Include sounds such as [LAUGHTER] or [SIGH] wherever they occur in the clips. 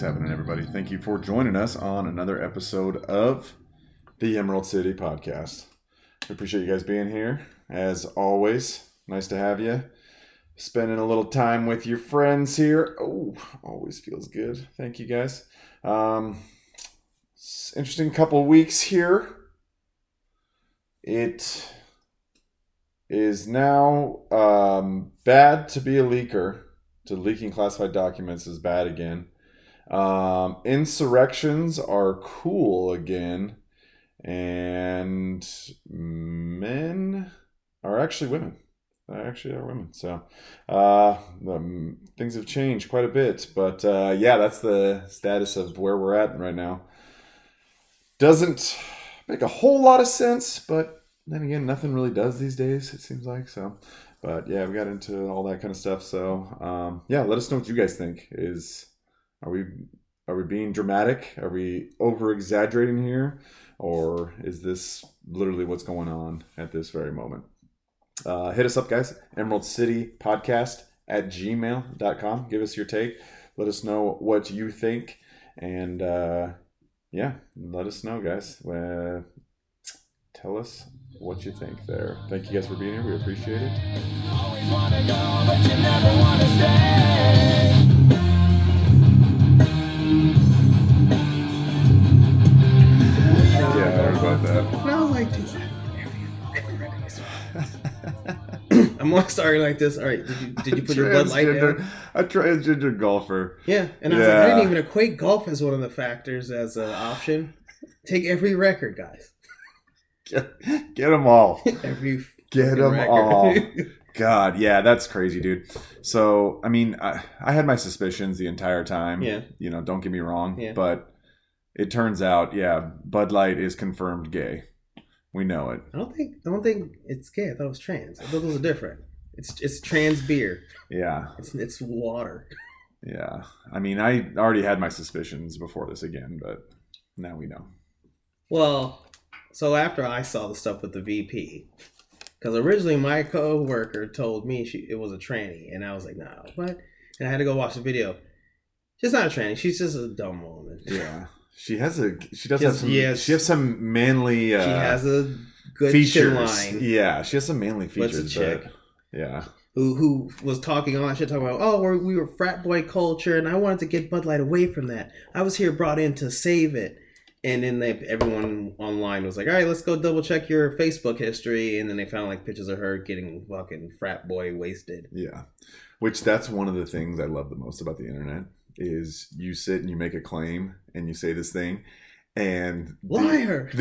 What's happening, everybody? Thank you for joining us on another episode of the Emerald City Podcast. We appreciate you guys being here. As always, nice to have you. Spending a little time with your friends here. Oh, always feels good. Thank you, guys. Um, interesting couple weeks here. It is now um, bad to be a leaker. To leaking classified documents is bad again. Um, insurrections are cool again, and men are actually women. They actually are women. So uh, um, things have changed quite a bit. But uh, yeah, that's the status of where we're at right now. Doesn't make a whole lot of sense, but then again, nothing really does these days. It seems like so. But yeah, we got into all that kind of stuff. So um, yeah, let us know what you guys think. Is are we are we being dramatic? Are we over exaggerating here, or is this literally what's going on at this very moment? Uh, hit us up, guys. Emerald City Podcast at gmail.com. Give us your take. Let us know what you think. And uh, yeah, let us know, guys. Uh, tell us what you think there. Thank you guys for being here. We appreciate it. I'm always [LAUGHS] starting like this. All right, did you did you put your Bud Light down? A transgender golfer. Yeah, and I was like, I didn't even equate golf as one of the factors as an option. Take every record, guys. Get, get them all. [LAUGHS] Every Get them record. all. [LAUGHS] God, yeah, that's crazy, dude. So, I mean, I, I had my suspicions the entire time. Yeah. You know, don't get me wrong. Yeah. But it turns out, yeah, Bud Light is confirmed gay. We know it. I don't think I don't think it's gay. I thought it was trans. I thought those were different. It's it's trans beer. Yeah. It's it's water. Yeah. I mean, I already had my suspicions before this again, but now we know. Well, so after I saw the stuff with the VP, because originally my co-worker told me she it was a tranny, and I was like, no, what? And I had to go watch the video. She's not a tranny. She's just a dumb woman. Yeah. [LAUGHS] She has a she does Yes, have some yes. she has some manly uh she has a good features. chin line. Yeah, she has some manly What's features. a chick? but- yeah. Who who was talking all that shit, talking about, oh, we're, we were frat boy culture, and I wanted to get Bud Light away from that. I was here brought in to save it. And then they, everyone online was like, all right, let's go double check your Facebook history. And then they found like pictures of her getting fucking frat boy wasted. Yeah. Which that's one of the things I love the most about the internet is you sit and you make a claim and you say this thing and the- Liar. [LAUGHS]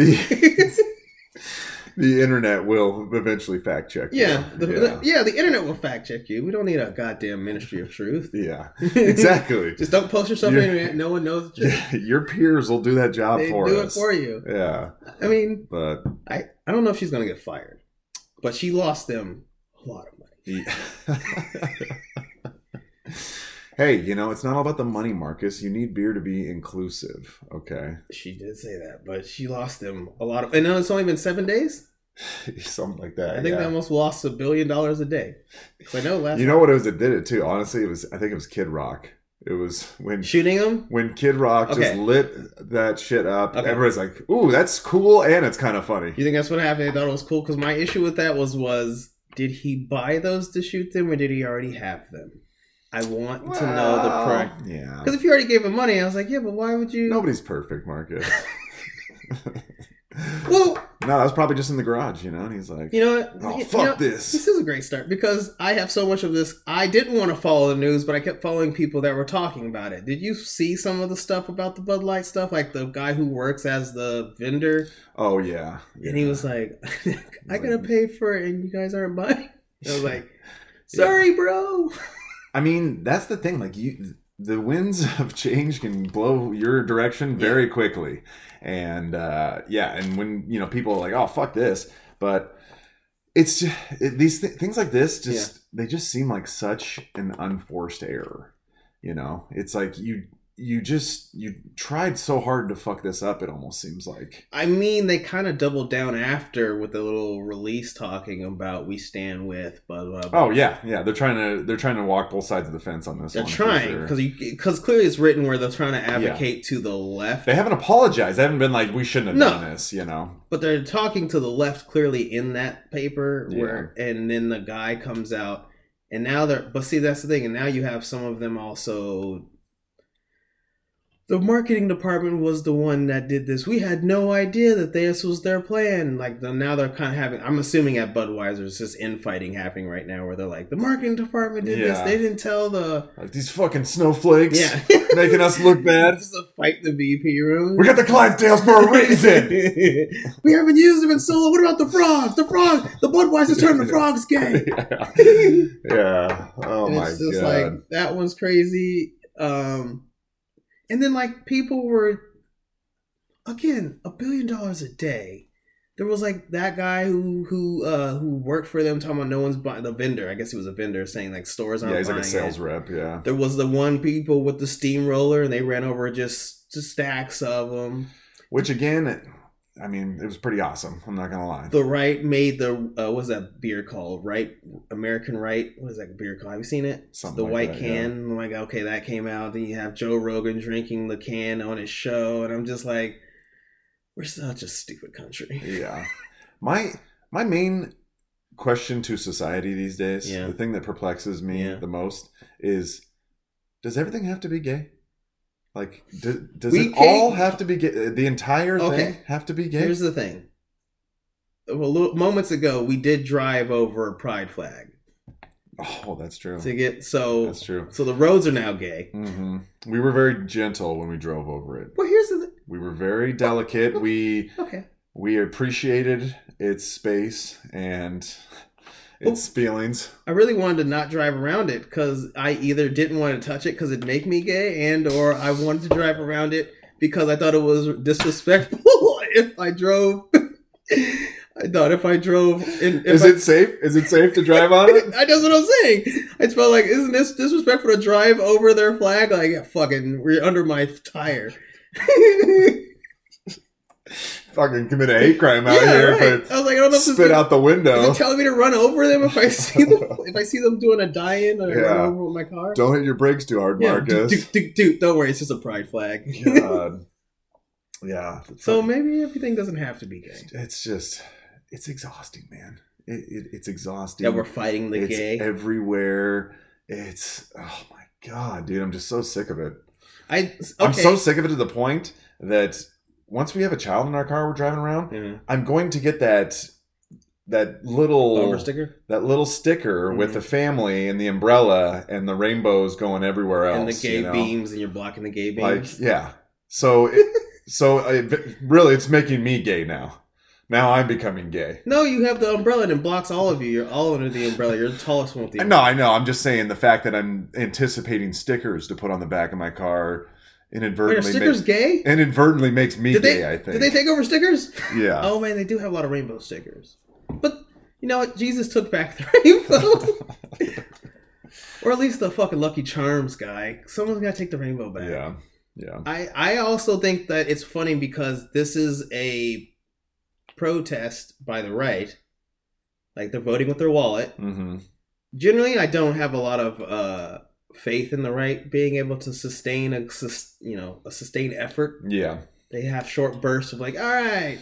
The, the internet will eventually fact check you. yeah, the, yeah. the- yeah, the internet will fact check you. We don't need a goddamn ministry of truth. Yeah. [LAUGHS] Exactly. Just don't post yourself on the internet. No one knows the. [LAUGHS] Yeah, Your peers will do that job They for do us. it for you. Yeah. I mean, But I, I don't know if she's gonna get fired, but she lost them a lot of money. Hey, you know, it's not all about the money, Marcus. You need beer to be inclusive, okay? She did say that, but she lost them a lot of. And now it's only been seven days. [LAUGHS] Something like that. I think yeah. they almost lost a billion dollars a day. I know last You know what it was that did it too? Honestly, it was I think it was Kid Rock. It was when shooting them. when Kid Rock just lit that shit up. Okay. Everybody's like, "Ooh, that's cool," and it's kind of funny. You think that's what happened? They thought it was cool because my issue with that was was did he buy those to shoot them or did he already have them? I want to know the price. Yeah. Because if you already gave him money, I was like, yeah, but why would you? Nobody's perfect, Marcus. [LAUGHS] Well, no, that was probably just in the garage, you know. And he's like, you know what? "Oh fuck you know, this." This is a great start because I have so much of this. I didn't want to follow the news, but I kept following people that were talking about it. Did you see some of the stuff about the Bud Light stuff? Like the guy who works as the vendor, Oh yeah. and he was like, [LAUGHS] "I gotta pay for it, and you guys aren't buying." I was like, [LAUGHS] "Sorry, bro." I mean, that's the thing. Like you, the winds [LAUGHS] of change can blow your direction very quickly, and uh, yeah, and when you know people are like, "Oh, fuck this," but it's just, it, these th- things like this just they just seem like such an unforced error. You know, it's like you you just you tried so hard to fuck this up. It almost seems like. I mean, they kind of doubled down after with the little release talking about we stand with blah blah. blah. Oh yeah, yeah. They're trying to they're trying to walk both sides of the fence on this. They're trying sure. because because clearly it's written where they're trying to advocate to the left, they haven't apologized. They haven't been like we shouldn't have No. done this. You know. but they're talking to the left clearly in that paper. Where and then the guy comes out, and now they're but see that's the thing, and now you have some of them also. The marketing department was the one that did this. We had no idea that this was their plan. Like the, now they're kind of having. I'm assuming at Budweiser, it's just infighting happening right now, where they're like, the marketing department did this. They didn't tell the Like these fucking snowflakes yeah [LAUGHS] making us look bad. This is a fight in the VP room. We got the Clydesdales for a reason. [LAUGHS] we haven't used them in solo. What about the frogs? The frog. The Budweiser turned the frogs gay. [LAUGHS] yeah. yeah. Oh and my it's just god. like that one's crazy. Um, and then like people were again a billion dollars a day. There was like that guy who who uh who worked for them talking about no one's buying the vendor. I guess he was a vendor saying like stores aren't yeah, he's like a sales it. rep. Yeah. There was the one people with the steamroller and they ran over just just stacks of them. Which again, I mean, it was pretty awesome. I'm not gonna lie. The right made the uh, what's that beer called? Right, American Right. What is that beer called? Have you seen it? Something the like white that, can. I'm like, okay, that came out. Then you have Joe Rogan drinking the can on his show, and I'm just like, we're such a stupid country. yeah. My my main question to society these days, Yeah. the thing that perplexes me Yeah. the most is does everything have to be gay? Like do, does We it all have to be gay? The entire Okay. thing have to be gay? Here's the thing. Well, little- moments ago, we did drive over a pride flag oh, that's true. to get so That's true. so the roads are now gay. hmm We were very gentle when we drove over it. Well, here's the th- We were very delicate. We okay. we appreciated its space and its oh. feelings. I really wanted to not drive around it because I either didn't want to touch it because it'd make me gay, and or I wanted to drive around it because I thought it was disrespectful [LAUGHS] if I drove. [LAUGHS] I thought if I drove, in, if Is I, it safe? Is it safe to drive on it? [LAUGHS] I that's what I'm saying. I just felt like, isn't this disrespectful to drive over their flag? Like, yeah, fucking, we're under my tire. Fucking commit a hate crime out Yeah, here right. if I was like, I don't I know if spit is- out the Is window. it telling me to run over them if I [LAUGHS] see them? if I see them doing a die-in, and I Yeah. run over with my car. Don't hit your brakes too hard, yeah, Marcus. dude, dude, dude, don't worry, it's just a pride flag. [LAUGHS] God. Yeah. so Fucking- maybe everything doesn't have to be gay. it's just it's exhausting, man. It, it, it's exhausting. That we're fighting the it's gay. everywhere. It's oh my god, dude. I'm just so sick of it. I okay. I'm so sick of it to the point that once we have a child in our car, we're driving around. yeah. I'm going to get that that little Bumper sticker that little sticker with Mhm. the family and the umbrella and the rainbows going everywhere else. and the gay you know? beams, and you're blocking the gay beams. Like yeah. So it, so it, really, it's making me gay now. Now I'm becoming gay. no, you have the umbrella and it blocks all of you. You're all under the umbrella. You're the tallest one with the No, umbrella. I know. I'm just saying the fact that I'm anticipating stickers to put on the back of my car Wait, are inadvertently stickers makes, gay? inadvertently makes me Did gay. they? I think. Did they take over stickers? yeah. Oh man, they do have a lot of rainbow stickers. But you know what? Jesus took back the [LAUGHS] rainbow. [LAUGHS] or at least the fucking Lucky Charms guy. Someone's gotta take the rainbow back. Yeah. Yeah. I, I also think that it's funny because this is a protest by the right. Like they're voting with their wallet. Mm-hmm. Generally, I don't have a lot of uh, faith in the right being able to sustain a sus- you know a sustained effort. Yeah. They have short bursts of like, all right,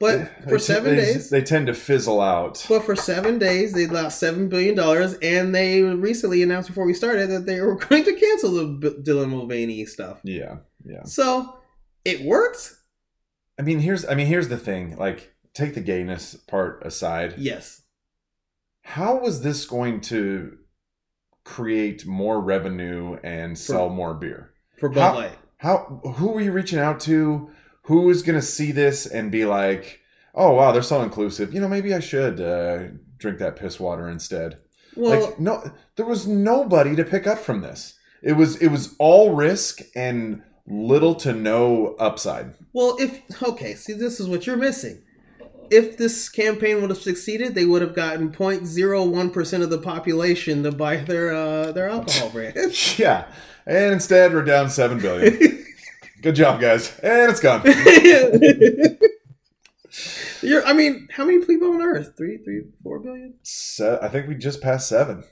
but They- for they- seven they, days, they tend to fizzle out. but for seven days, they lost seven billion dollars, and they recently announced before we started that they were [LAUGHS] going to cancel the Dylan Mulvaney stuff. Yeah. Yeah. So it works. I mean, here's. I mean, here's the thing. Like, take the gayness part aside. Yes. How was this going to create more revenue and sell more beer? For Bud How- Light. How? Who are you reaching out to? Who is going to see this and be like, "Oh wow, they're so inclusive. You know, maybe I should uh, drink that piss water instead." Well, like, no, there was nobody to pick up from this. It was it was all risk and little to no upside. well, if okay, see, this is what you're missing. If this campaign would have succeeded, they would have gotten 0.01 percent of the population to buy their uh, their alcohol brand. [LAUGHS] Yeah. And instead, we're down seven billion. [LAUGHS] Good job, guys. And it's gone. [LAUGHS] You're, I mean, how many people on Earth? Three, three, four billion. Se- I think we just passed seven.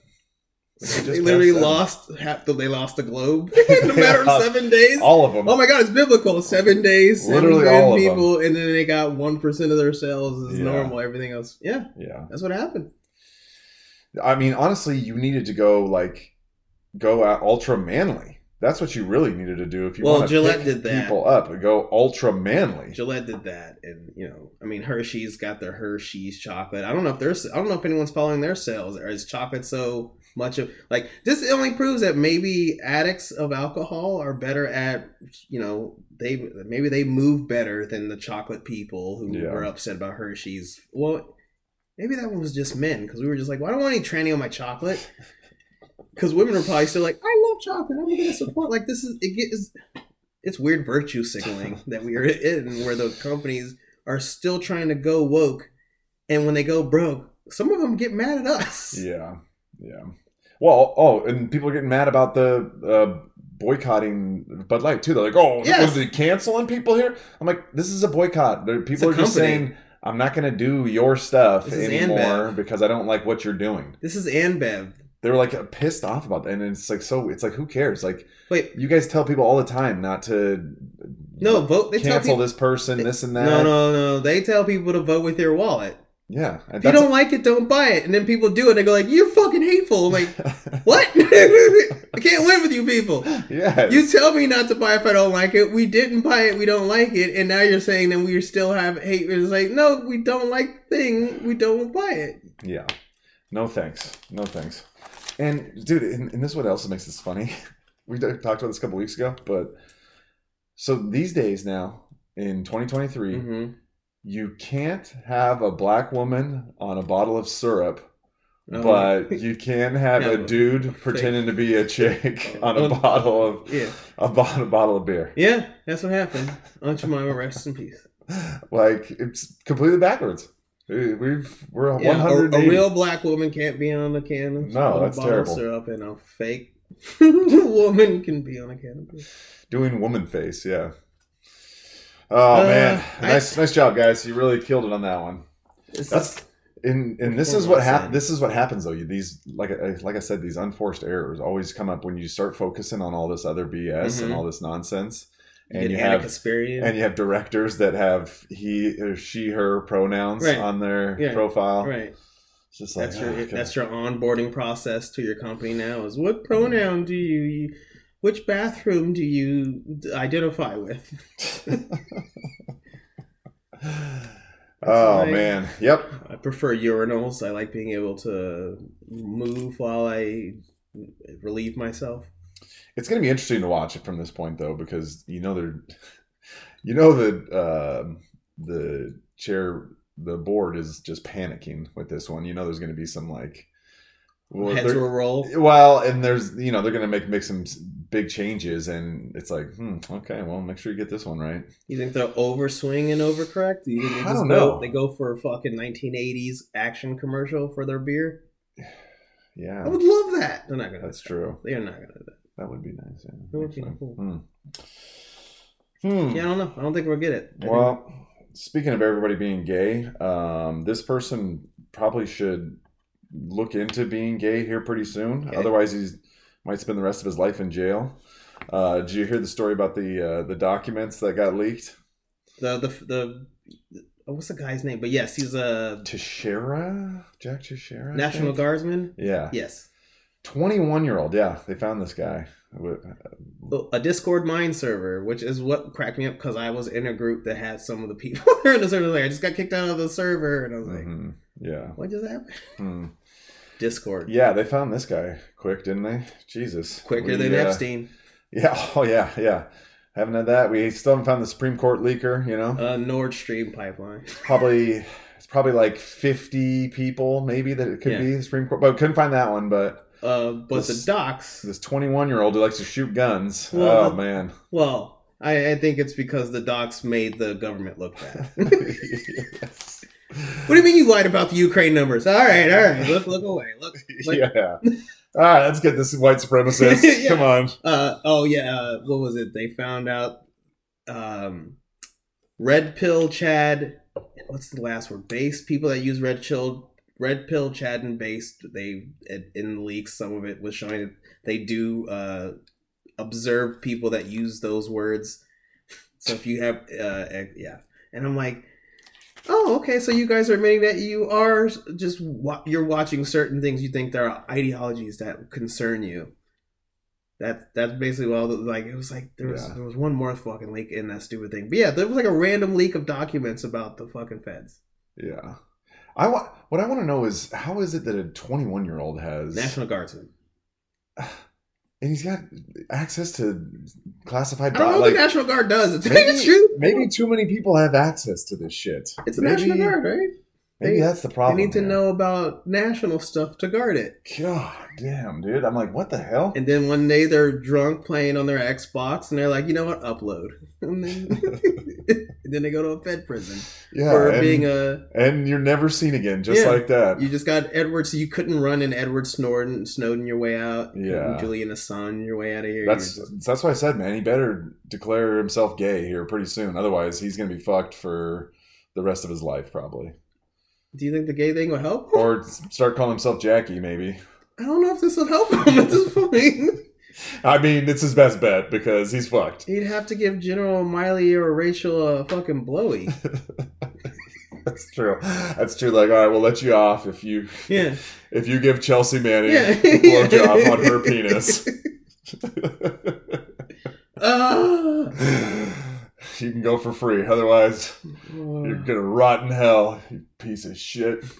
I think we They literally lost half. The, they lost the globe [LAUGHS] in a matter of seven days. all of them. Oh my god, it's biblical. Seven days, Literally all of them. people, and then they got one percent of their sales as Yeah. normal. Everything else, yeah, yeah. that's what happened. I mean, honestly, you needed to go like go out ultra manly. That's what you really needed to do if you Well, want to Gillette pick did that. people up. Go ultra manly. Gillette did that, and you know, I mean, Hershey's got their Hershey's chocolate. I don't know if there's, I don't know if anyone's following their sales. Or is chocolate so much of like this? Only proves that maybe addicts of alcohol are better at, you know, they maybe they move better than the chocolate people who Yeah. were upset about Hershey's. Well, maybe that one was just men because we were just like, well, I don't want any tranny on my chocolate. [LAUGHS] Because women are probably still like, I love chocolate. I'm gonna support. Like this is it gets it's weird virtue signaling [LAUGHS] that we are in, where the companies are still trying to go woke, and when they go broke, some of them get mad at us. Yeah, yeah. Well, oh, and people are getting mad about the uh, boycotting Bud Light too. They're like, "Oh, Yes. was they canceling people here?" I'm like, "This is a boycott. People a are just saying." I'm not going to do your stuff anymore because I don't like what you're doing. This is Anbev. They were like pissed off about that, and it's like so. It's like who cares? Like Wait, you guys tell people all the time not to no, vote. They tell cancel people. this person, this and that. No, no, no. They tell people to vote with their wallet. Yeah, If you don't like it, don't buy it. And then people do it. They go like, "You're fucking hateful." I'm like, [LAUGHS] what? [LAUGHS] I can't live with you people. yes. You tell me not to buy if I don't like it. We didn't buy it. We don't like it. And now you're saying that we still have hate. It's like, no, we don't like the thing. We don't buy it. Yeah. No thanks. No thanks. And dude, and, and this is what else makes this funny. [LAUGHS] We talked about this a couple weeks ago, but so these days now in 2023, Mm-hmm. You can't have a black woman on a bottle of syrup, Oh, but you can have Yeah, a dude pretending to be a chick [LAUGHS] on a bottle of yeah, a bottle, bottle of beer. yeah, that's what happened. Aunt Jemima, rest in peace. Like it's completely backwards. We- We've we're Yeah, a, a real black woman can't be on a can of No, that's bottle terrible. syrup, and a fake [LAUGHS] woman can be on a can of beer. doing woman face yeah oh Uh, man I- nice nice job guys you really killed it on that one It's that's and and this is what my hap- this is what happens though these like I- like i said these unforced errors always come up when you start focusing on all this other bs and Mhm. all this nonsense you and you have Kasparian. and you have directors that have he or she her pronouns Right. on their Yeah. profile right. it's just like That's your oh, okay. that's your onboarding process to your company now. Is what pronoun do you, you which bathroom do you identify with? [LAUGHS] oh like- man yep I prefer urinals. I like being able to move while I relieve myself. It's going to be interesting to watch it from this point, though, because you know they're, you know that uh, the chair, the board is just panicking with this one. You know, there's going to be some like, well, Heads will roll. well, and there's you know they're going to make make some big changes, and it's like, hmm, okay, well, make sure you get this one right. You think they'll overswing and overcorrect? Do you think they I don't go, know. They go for a fucking 1980s action commercial for their beer. [SIGHS] Yeah, I would love that. They're not gonna. that's do true. that. They're not gonna do that. That would be nice. Yeah, That would be cool. Hmm. Hmm. Yeah, I don't know. I don't think we'll get it. I think- Well, speaking of everybody being gay, um, this person probably should look into being gay here pretty soon. Okay. Otherwise, he's might spend the rest of his life in jail. Uh, did you hear the story about the uh, the documents that got leaked? the the the. oh, What's the guy's name? But yes, he's a Teixeira, Jack Teixeira, National? Guardsman. Yeah, Yes, twenty one year old. Yeah, they found this guy. a Discord mine server, which is what cracked me up because I was in a group that had some of the people there [LAUGHS] in the server. Like, I just got kicked out of the server, and I was like, Mhm. Yeah. "What just happened?" Hmm. Discord, Yeah, they found this guy quick, didn't they? Jesus, quicker We, than uh, Epstein. Yeah. [LAUGHS] Oh, yeah. Yeah. Haven't had that. We still haven't found the Supreme Court leaker. You know, Uh, Nord Stream pipeline. [LAUGHS] probably it's probably like fifty people, maybe that it could Yeah. be the Supreme Court, but couldn't find that one. But Uh, but This- the docs. this twenty-one year old who likes to shoot guns. Well, oh man. Well, I, I think it's because the docs made the government look bad. [LAUGHS] yes. What do you mean you lied about the Ukraine numbers? All right, all right. Look, look away. Look. [LAUGHS] Like, yeah. All right, let's get this white supremacist. [LAUGHS] Yeah. Come on. Uh, oh yeah. Uh, what was it? They found out. Um, red pill Chad. What's the last word? Base people that use red pill, red pill Chad and base. They in the leaks. Some of it was showing that they do uh, observe people that use those words. So if you have, uh, eh, yeah, and I'm like, oh, okay. So you guys are admitting that you are just wa- you're watching certain things you think there are ideologies that concern you. That that's basically all. The, like it was like there was Yeah. there was one more fucking leak in that stupid thing. But yeah, there was like a random leak of documents about the fucking feds. Yeah. I want. What I want to know is how is it that a 21 year old has National Guardsman. [SIGHS] [SIGHS] [SIGHS] and he's got access to classified I don't know doc- what like the National Guard does. It's, maybe, true. maybe too many people have access to this shit. It's the maybe, National Guard, right? Maybe They- that's the problem. They need to here. know about national stuff to guard it. God damn, dude. I'm like, what the hell? And then one day they're drunk playing on their Xbox, and they're like, you know what, upload. [LAUGHS] And then, and [LAUGHS] then they go to a Fed prison yeah, for and, being a. and you're never seen again, just Yeah. like that. You just got Edward, so you couldn't run in Edward Snowden, Snowden your way out. Yeah. And Julian Assange your way out of here. That's just- that's why I said, man, he better declare himself gay here pretty soon. Otherwise, he's gonna be fucked for the rest of his life, probably. Do you think the gay thing will help? Or start calling himself Jackie, maybe. I don't know if this will help him at this point. [LAUGHS] I mean, it's his best bet because he's fucked. He'd have to give General Milley or Rachel a fucking blowy. [LAUGHS] That's true. That's true. Like, all right, we'll let you off if you Yeah. [LAUGHS] if you give Chelsea Manning Yeah. a blowjob on her penis. Ah. [LAUGHS] you can go for free. Otherwise, uh. you're gonna rot in hell, you piece of shit. [LAUGHS]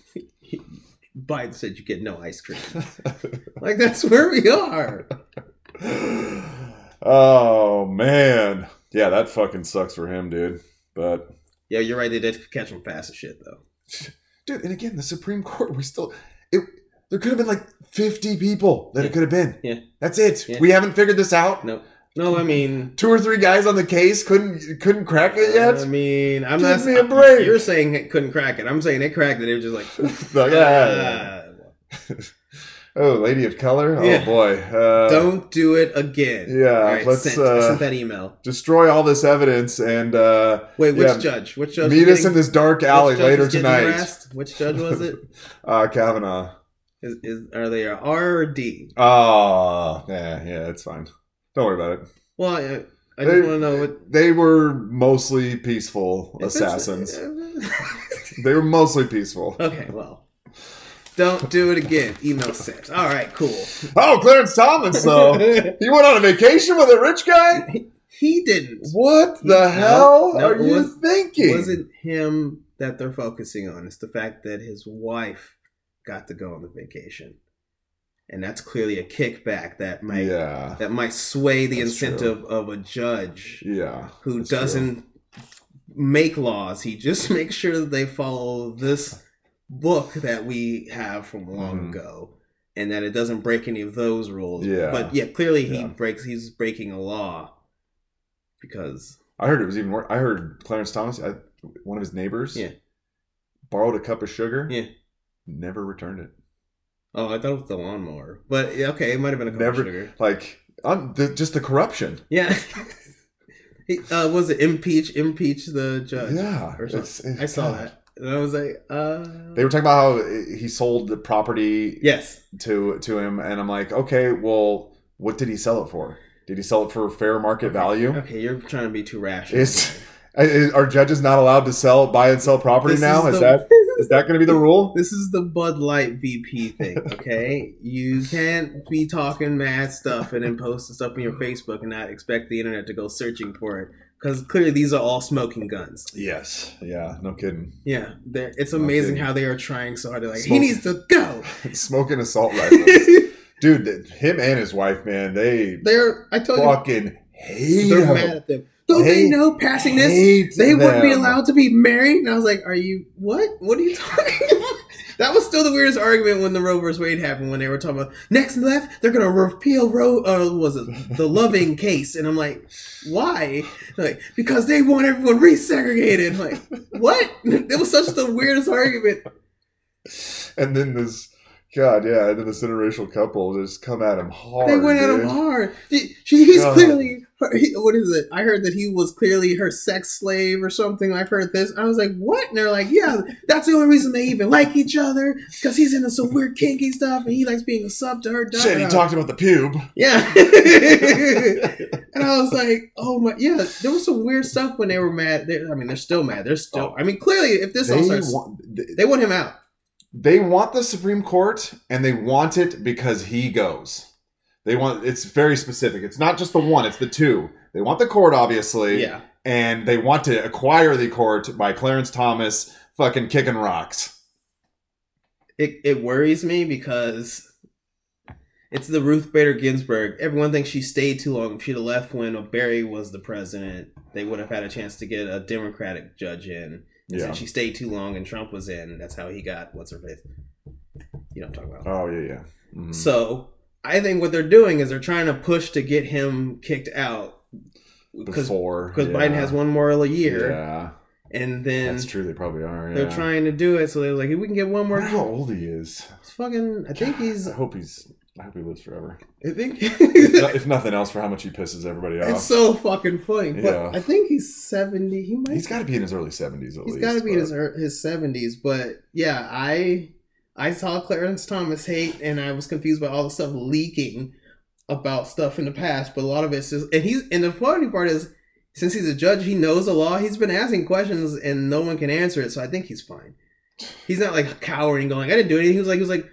Biden said you get no ice cream. [LAUGHS] Like that's where we are. [SIGHS] oh man, yeah, that fucking sucks for him, dude. But Yeah, you're right. They did catch him fast as shit though. [SIGHS] dude, and again, the Supreme Court, we still it. There could have been like fifty people that Yeah. it could have been. Yeah. that's it. Yeah. We haven't figured this out. No, no. I mean, Two or three guys on the case couldn't couldn't crack it yet. I mean, I'm Give not. me a break. You're saying it couldn't crack it. I'm saying it cracked it. They were just like, [LAUGHS] Like, ah, [LAUGHS] oh, lady of color. Yeah. Oh boy. Uh, don't do it again. Yeah, right, let's, sent, I uh, sent that email. destroy all this evidence and uh, Wait, which yeah, judge? Which judge? meet was us in this dark alley later tonight. harassed? Which judge was it? [LAUGHS] Uh, Kavanaugh. Is, is are they a R or D? Oh, yeah, yeah, it's fine. Don't worry about it. Well, I, I just want to know what They were mostly peaceful assassins. [LAUGHS] They were mostly peaceful. okay, well, don't do it again. Email sent. All right, cool. Oh, Clarence Thomas, though. [LAUGHS] he went on a vacation with a rich guy? he didn't. What the hell no, are it you was- thinking? It wasn't him that they're focusing on. It's the fact that his wife got to go on the vacation, and that's clearly a kickback that might yeah. that might sway the That's incentive of a judge Yeah. who doesn't make laws. He just [LAUGHS] makes sure that they follow this book that we have from long Mhm. ago. And that it doesn't break any of those rules. Yeah. But yeah, clearly he Yeah. breaks he's breaking a law because I heard it was even more I heard Clarence Thomas, I, one of his neighbors, Yeah. borrowed a cup of sugar, Yeah. never returned it. Oh, I thought it was the lawnmower. But yeah, okay, it might have been a Never, sugar. like, un, the, just the corruption. Yeah. [LAUGHS] he, uh, was it impeach impeach the judge? yeah. It's- it's- I saw God. that. And I was like, uh They were talking about how he sold the property Yes. to to him, and I'm like, okay, well, what did he sell it for? Did he sell it for fair market value? Okay, you're trying to be too rational. Is are judges not allowed to sell, buy and sell property This now? is Is, the- that [LAUGHS] is that going to be the rule? This is the Bud Light VP thing, okay? you can't be talking mad stuff and then posting stuff on your Facebook and not expect the internet to go searching for it. Because clearly these are all smoking guns. Yes. Yeah. No kidding. Yeah, it's amazing kidding. how they are trying so hard. They're like, he needs to go. [LAUGHS] Smoking assault [LAUGHS] rifles, dude. Him and his wife, man, they they're, I told you, fucking hate they're him. mad at them. Don't they know passing this? They wouldn't be allowed to be married. And I was like, are you, what? What are you [LAUGHS] talking about? That was still the weirdest argument when the Roe vs. Wade happened. When they were talking about next left, they're gonna repeal Roe. Uh, was it the Loving case? And I'm like, why? Like because they want everyone resegregated. Like what? [LAUGHS] It was such the weirdest argument. And then this, God, yeah, and then this interracial couple just come at him hard. They went at him hard. She, she- he's God. clearly he, what is it? I heard that he was clearly her sex slave or something. I've heard this. I was like, what? And they're like, yeah, that's the only reason they even like each other because he's into some weird kinky stuff and he likes being a sub to her. Shit, he talked about the pube. Yeah. [LAUGHS] and I was like, oh my, yeah. There was some weird stuff when they were mad. They, I mean, they're still mad. They're still. Oh. I mean, clearly, if this all starts, want, they want him out. They want the Supreme Court, and they want it because he goes. They want it's very specific. It's not just the one; it's the two. They want the court, obviously, Yeah. and they want to acquire the court by Clarence Thomas fucking kicking rocks. it, it worries me because it's the Ruth Bader Ginsburg. Everyone thinks she stayed too long. If she'd have left when Barry was the president, they would have had a chance to get a Democratic judge in. Yeah. She stayed too long and Trump was in, that's how he got what's her face. You know what I'm talking about. Oh yeah, yeah. Mhm. So I think what they're doing is they're trying to push to get him kicked out because Before because yeah. Biden has one more a year, Yeah, and then that's true. They probably are. they're trying to do it. So they're like, if we can get one more, how old he is. He's fucking. I think he's. I hope he's. I hope he lives forever. I think if, [LAUGHS] if nothing else, for how much he pisses everybody off. it's so fucking funny. But Yeah. I think he's seventy. He might. He's got to be in his early seventies at He's least. He's got to be in but- his his seventies. But yeah, I I saw Clarence Thomas hate, and I was confused by all the stuff leaking about stuff in the past. But a lot of it's just, and he's and the funny part is, since he's a judge, he knows the law. He's been asking questions, and no one can answer it. So I think he's fine. He's not like cowering, going, "I didn't do anything." He was like, he was like.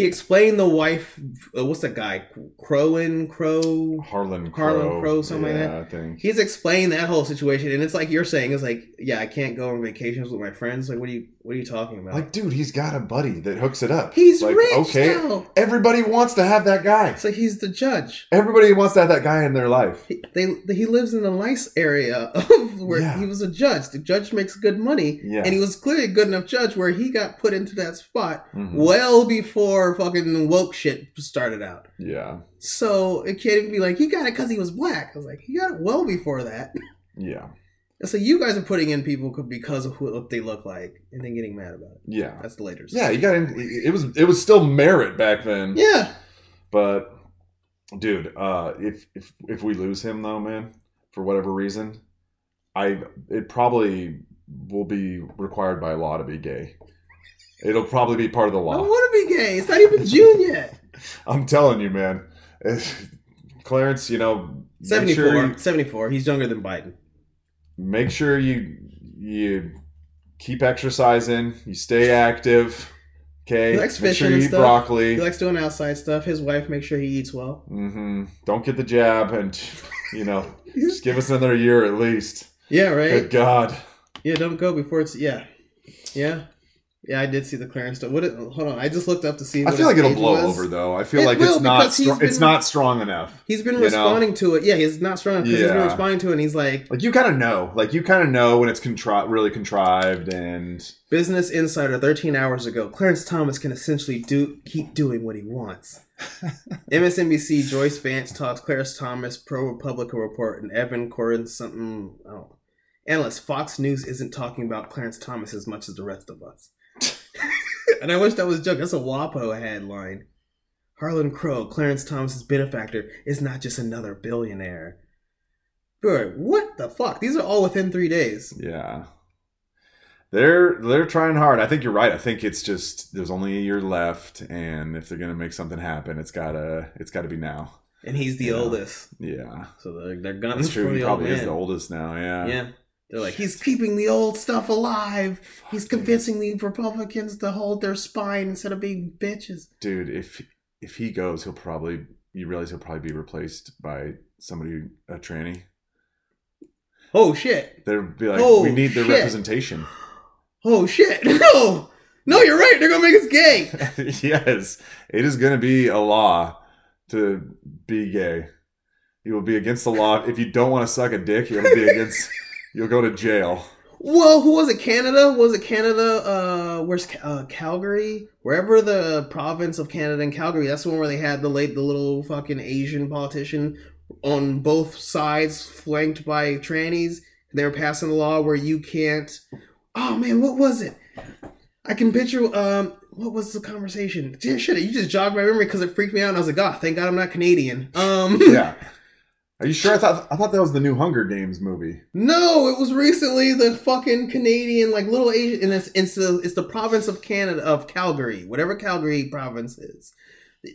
He explained the wife. Uh, what's that guy? Crowan Crow. Harlan Crow. Harlan Crow, something like that. He's explained that whole situation, and it's like you're saying, it's like, yeah, I can't go on vacations with my friends. Like, what do you, what are you talking about? Like, dude, he's got a buddy that hooks it up. he's like, rich Okay, now. everybody wants to have that guy. It's like he's the judge. Everybody wants to have that guy in their life. He, they, he lives in the nice area of [LAUGHS] where Yeah. he was a judge. The judge makes good money, Yeah. and he was clearly a good enough judge where he got put into that spot Mhm. well before fucking woke shit started out. Yeah, So it can't even be like he got it because he was black. I was like, he got it well before that. [LAUGHS] yeah, So you guys are putting in people because of what they look like, and then getting mad about it. yeah, That's the latest. yeah. You got. It was it was still merit back then. Yeah. But, dude, uh, if if if we lose him though, man, for whatever reason, I it probably will be required by law to be gay. It'll probably be part of the law. don't want to be gay. It's not even June [LAUGHS] yet. I'm telling you, man. [LAUGHS] Clarence, you know, 74. sure you, 74. He's younger than Biden. Make sure you you keep exercising, you stay active. Okay, He likes make fishing sure and you eat stuff. broccoli. He likes doing outside stuff. His wife makes sure he eats well. Mm-hmm. Don't get the jab, and you know, [LAUGHS] just give us another year at least. Yeah, right? Good God. Yeah, don't go before it's. Yeah. Yeah. Yeah, I did see the Clarence stuff. What? It, hold on. I just looked up to see. I feel like it'll blow was. over though. I feel It like it's not because he's strong, not strong enough. He's been You know? responding to it. Yeah, he's not strong because he's been responding to it. and He's like, Like you kind of know, like you kind of know when it's contri- really contrived, and Business Insider 13 hours ago, Clarence Thomas can essentially do keep doing what he wants. [LAUGHS] MSNBC Joyce Vance talks Clarence Thomas pro Republican report and Evan Corin something. Oh, analyst Fox News isn't talking about Clarence Thomas as much as the rest of us. [LAUGHS] and I wish that was a joke. That's a WAPO headline. Harlan Crow, Clarence Thomas's benefactor, is not just another billionaire. Bro, what the fuck? These are all within three days. yeah, they're they're trying hard. I think you're right. I think it's just there's only a year left, and if they're gonna make something happen, it's gotta it's gotta be now. And he's the Yeah. oldest. Yeah, So they're, they're guns that's true. the He probably is the oldest now. Yeah, Yeah. They're like, he's keeping the old stuff alive. He's convincing the Republicans to hold their spine instead of being bitches. dude. If if he goes, he'll probably you realize he'll probably be replaced by somebody a tranny. Oh shit. They'll be like, Oh, we need the representation. Oh shit. [LAUGHS] No. No, you're right. They're gonna make us gay. [LAUGHS] yes, it is going to be a law to be gay. You will be against the law if you don't want to suck a dick. You'll be [LAUGHS] against. You'll go to jail. Well, who was it? Canada? Was it Canada? Uh, where's uh, Calgary? Wherever the province of Canada and Calgary. That's the one where they had the late the little fucking Asian politician on both sides, flanked by trannies. They were passing a law where you can't. Oh man, what was it? I can picture. Um, what was the conversation? Shit, you just jogged my memory because it freaked me out. and I was like, God, thank God I'm not Canadian. Um, Yeah. [LAUGHS] Are you sure? I thought I thought that was the new Hunger Games movie. No, it was recently the fucking Canadian, like little Asian, and it's it's the it's the province of Canada of Calgary, whatever Calgary province is.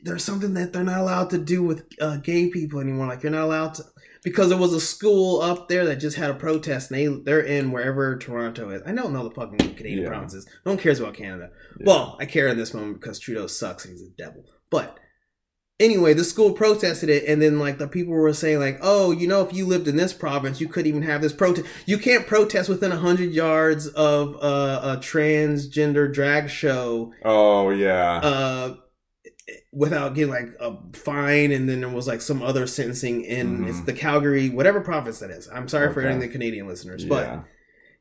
There's something that they're not allowed to do with uh, gay people anymore. Like you're not allowed to because there was a school up there that just had a protest, and they they're in wherever Toronto is. I don't know the fucking Canadian Yeah. provinces. No one cares about Canada. Yeah. Well, I care in this moment because Trudeau sucks and he's a devil. But anyway, the school protested it, and then like the people were saying like, oh, you know, if you lived in this province, you couldn't even have this protest. You can't protest within hundred yards of uh, a transgender drag show Oh yeah. uh, without getting like a fine, and then there was like some other sentencing in Mhm. it's the Calgary, whatever province that is. I'm sorry for any of the Canadian listeners, but.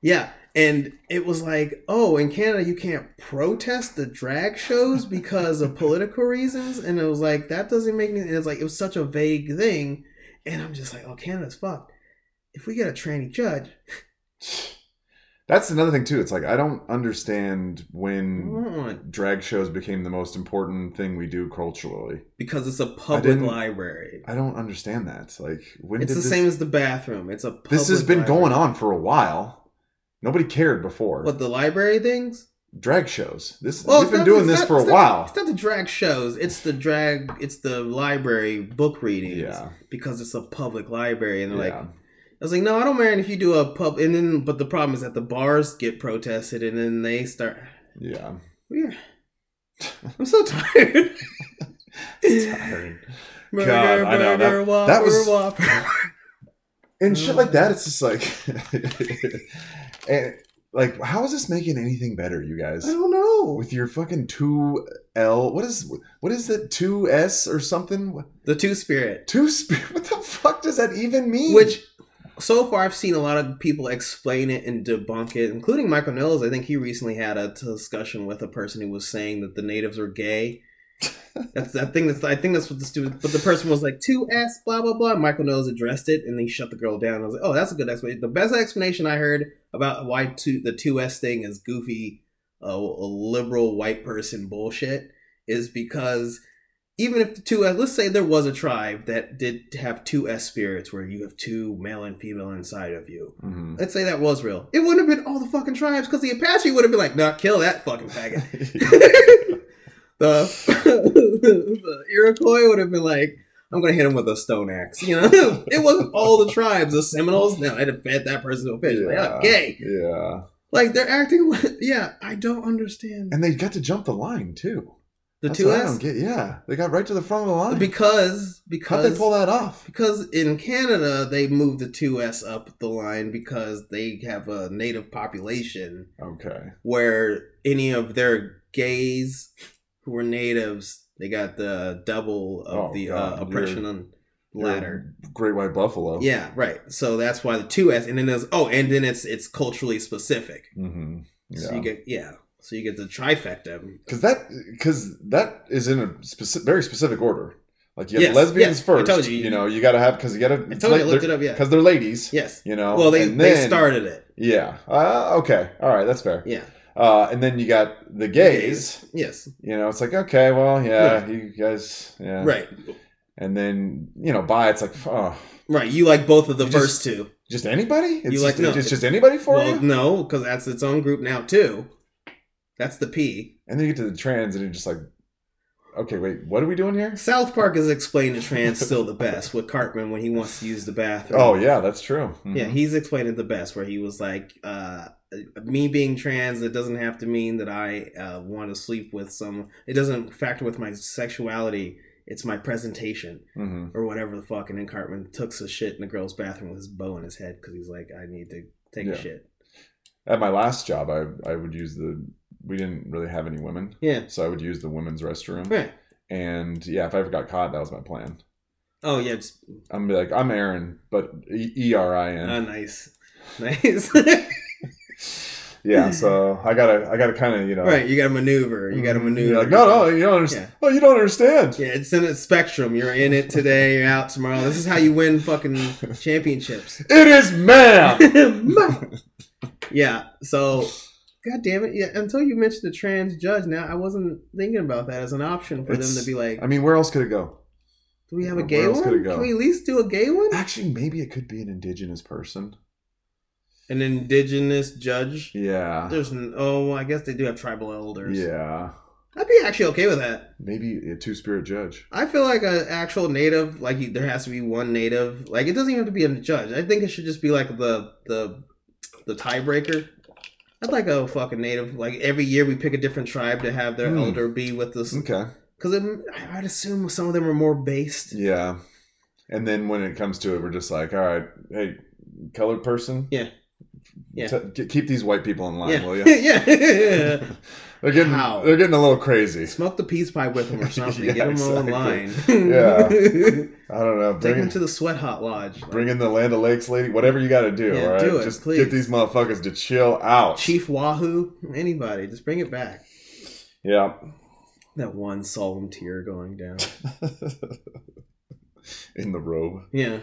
yeah. And it was like, oh, in Canada you can't protest the drag shows [LAUGHS] because of political reasons, and it was like that doesn't make any. It's like it was such a vague thing, and I'm just like, oh, Canada's fucked. If we get a tranny judge, [SIGHS] That's another thing too. It's like I don't understand when drag shows became the most important thing we do culturally. because it's a public didn't- library. I don't understand that. Like when It's the this, same as the bathroom. It's a public this has been library. going on for a while. Nobody cared before. What the library things? drag shows. This Well, we've been not- doing this not- for a not- while. It's not the drag shows. It's the drag. It's the library book readings. Yeah. because it's a public library, and they're like, I was like, no, I don't mind if you do a pub. And then, but the problem is that the bars get protested, and then they start. Yeah. We're, I'm so tired. [LAUGHS] Tiring. Burger, God, I know, that- Whopper, that was- Whopper. [LAUGHS] And shit like that, it's just like, [LAUGHS] and like, how is this making anything better, you guys? I don't know. With your fucking two L, what is what is that two S or something? The Two Spirit, Two spirit? [LAUGHS] What the fuck does that even mean? which so far I've seen a lot of people explain it and debunk it, including Michael Knowles. I think he recently had a discussion with a person who was saying that the natives are gay. That's that thing. That's I think that's what the stupid. But the person was like two S blah blah blah. Michael Knowles addressed it and he shut the girl down. I was like, oh, that's a good explanation. The best explanation I heard about why two the two S thing is goofy, uh, liberal white person bullshit is because even if the two S, let's say there was a tribe that did have two S spirits where you have two male and female inside of you. Mhm. Let's say that was real. It wouldn't have been all the fucking tribes because the Apache would have been like, nah, kill that fucking faggot. [LAUGHS] [LAUGHS] the, [LAUGHS] the Iroquois would have been like, I'm gonna hit him with a stone axe. You know, [LAUGHS] it wasn't all the tribes. The Seminoles, no, I'd have fed that person to a fish. Like, Yeah. okay, yeah, like they're acting. [LAUGHS] like Yeah, I don't understand and they got to jump the line too. the That's two I S don't get. Yeah, they got right to the front of the line. because because How'd they pull that off? because in Canada they moved the two S up the line because they have a native population Okay. where any of their gays who were natives, they got the double of Oh, the God, uh, oppression on ladder. Great white buffalo. Yeah, right. So that's why the two S, and then there's oh, and then it's it's culturally specific. hmm So Yeah. you get yeah, so you get the trifecta. Because that because that is in a speci- very specific order. Like you have Yes, lesbians yes, I first. told you. you. know, you got to have because you got to. I told you, I looked it up. Yeah, because they're ladies. yes. You know. Well, they and they started it. Yeah. Uh, okay. All right. That's fair. Yeah. Uh, and then you got the gays. Yes. You know, it's like okay, well, yeah, you guys, yeah, Right. And then you know, bi, it's like, oh, Right. You like both of the first just- two. just anybody. It's You just, like- no, it's just anybody for Well, you. no, because that's its own group now too. That's the P. And then you get to the trans, and you're just like, okay, wait, what are we doing here? South Park is explaining trans still the best with Cartman when he wants to use the bathroom. Oh yeah, that's true. Mhm. Yeah, he's explained it the best where he was like, uh, me being trans, it doesn't have to mean that I uh, want to sleep with some, it doesn't factor with my sexuality. It's my presentation hmm or whatever the fuck. And then Cartman took a shit in the girl's bathroom with his bow in his head because he's like, I need to take Yeah. a shit. At my last job, I I would use the. We didn't really have any women, Yeah. so I would use the women's restroom. Right. And yeah, if I ever got caught, that was my plan. Oh, yeah. Just, I'm be like, I'm Aaron, but E R I N. oh, nice. [LAUGHS] Nice. [LAUGHS] yeah. So I gotta, I gotta kind of, you know, Right, you got to maneuver. You got to mm-hmm. maneuver. You're like, no, no, you don't understand. Yeah. Oh, you don't understand. Yeah, it's in a spectrum. You're in it today. You're out tomorrow. This is how you win fucking [LAUGHS] championships. It is man. yeah. So, god damn it. Yeah. Until you mentioned the trans judge, now I wasn't thinking about that as an option for It's- them to be like, I mean, where else could it go? do we have a where gay else could one? it go? Can we at least do a gay one? Actually, maybe it could be an indigenous person. An indigenous judge. Yeah. There's oh, I guess they do have tribal elders. Yeah. I'd be actually okay with that. Maybe a two spirit judge. I feel like an actual native, like there has to be one native. Like it doesn't even have to be a judge. I think it should just be like the the the tiebreaker. I'd like a fucking native. Like every year we pick a different tribe to have their Hmm. elder be with us. Okay. Because I'd assume some of them are more based. Yeah. And then when it comes to it, we're just like, all right, hey, colored person. Yeah. Yeah. T- keep these white people in line, Yeah, will you? [LAUGHS] yeah. [LAUGHS] They're getting How? they're getting a little crazy. Smoke the peace pipe with them or [LAUGHS] something. Yeah, Get them all in line. Yeah. I don't know. Take Bring them to the sweat hot lodge. Bring in the Land O'Lakes lady. Whatever you got to do. Yeah, all right. do it, just please. get these motherfuckers to chill out. Chief Wahoo. Anybody. Just bring it back. Yeah. That one solemn tear going down. in the robe. Yeah.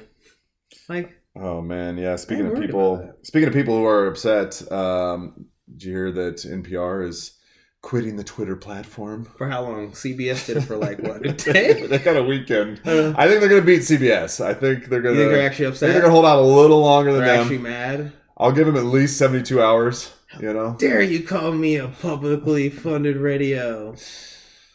Like, Oh man, yeah. Speaking of people, speaking of people who are upset, um, did you hear that NPR is quitting the Twitter platform? for how long? CBS did it for like what? A [LAUGHS] day? they got a weekend. Uh, I think they're gonna beat CBS. I think they're gonna. think they're actually upset? they're gonna hold out a little longer than They're them. actually mad? I'll give them at least seventy-two hours. You know. Dare you call me a publicly funded radio?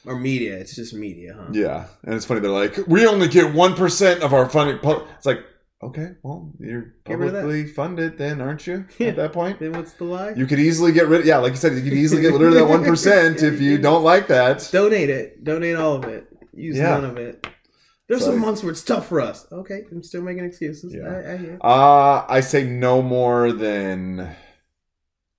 Or media. It's just media, huh? Yeah, and it's funny. They're like, we only get one percent of our funding. It's like, okay, well, you're Get rid of that. publicly funded, then, aren't you? Yeah. At that point, Then what's the lie? you could easily get rid. Yeah, like you said, you could easily get rid of that one percent [LAUGHS] if you don't like that. Donate it. Donate all of it. Use Yeah. none of it. There's So- some months where it's tough for us. Okay, I'm still making excuses. Yeah. I, I hear. Uh I say no more than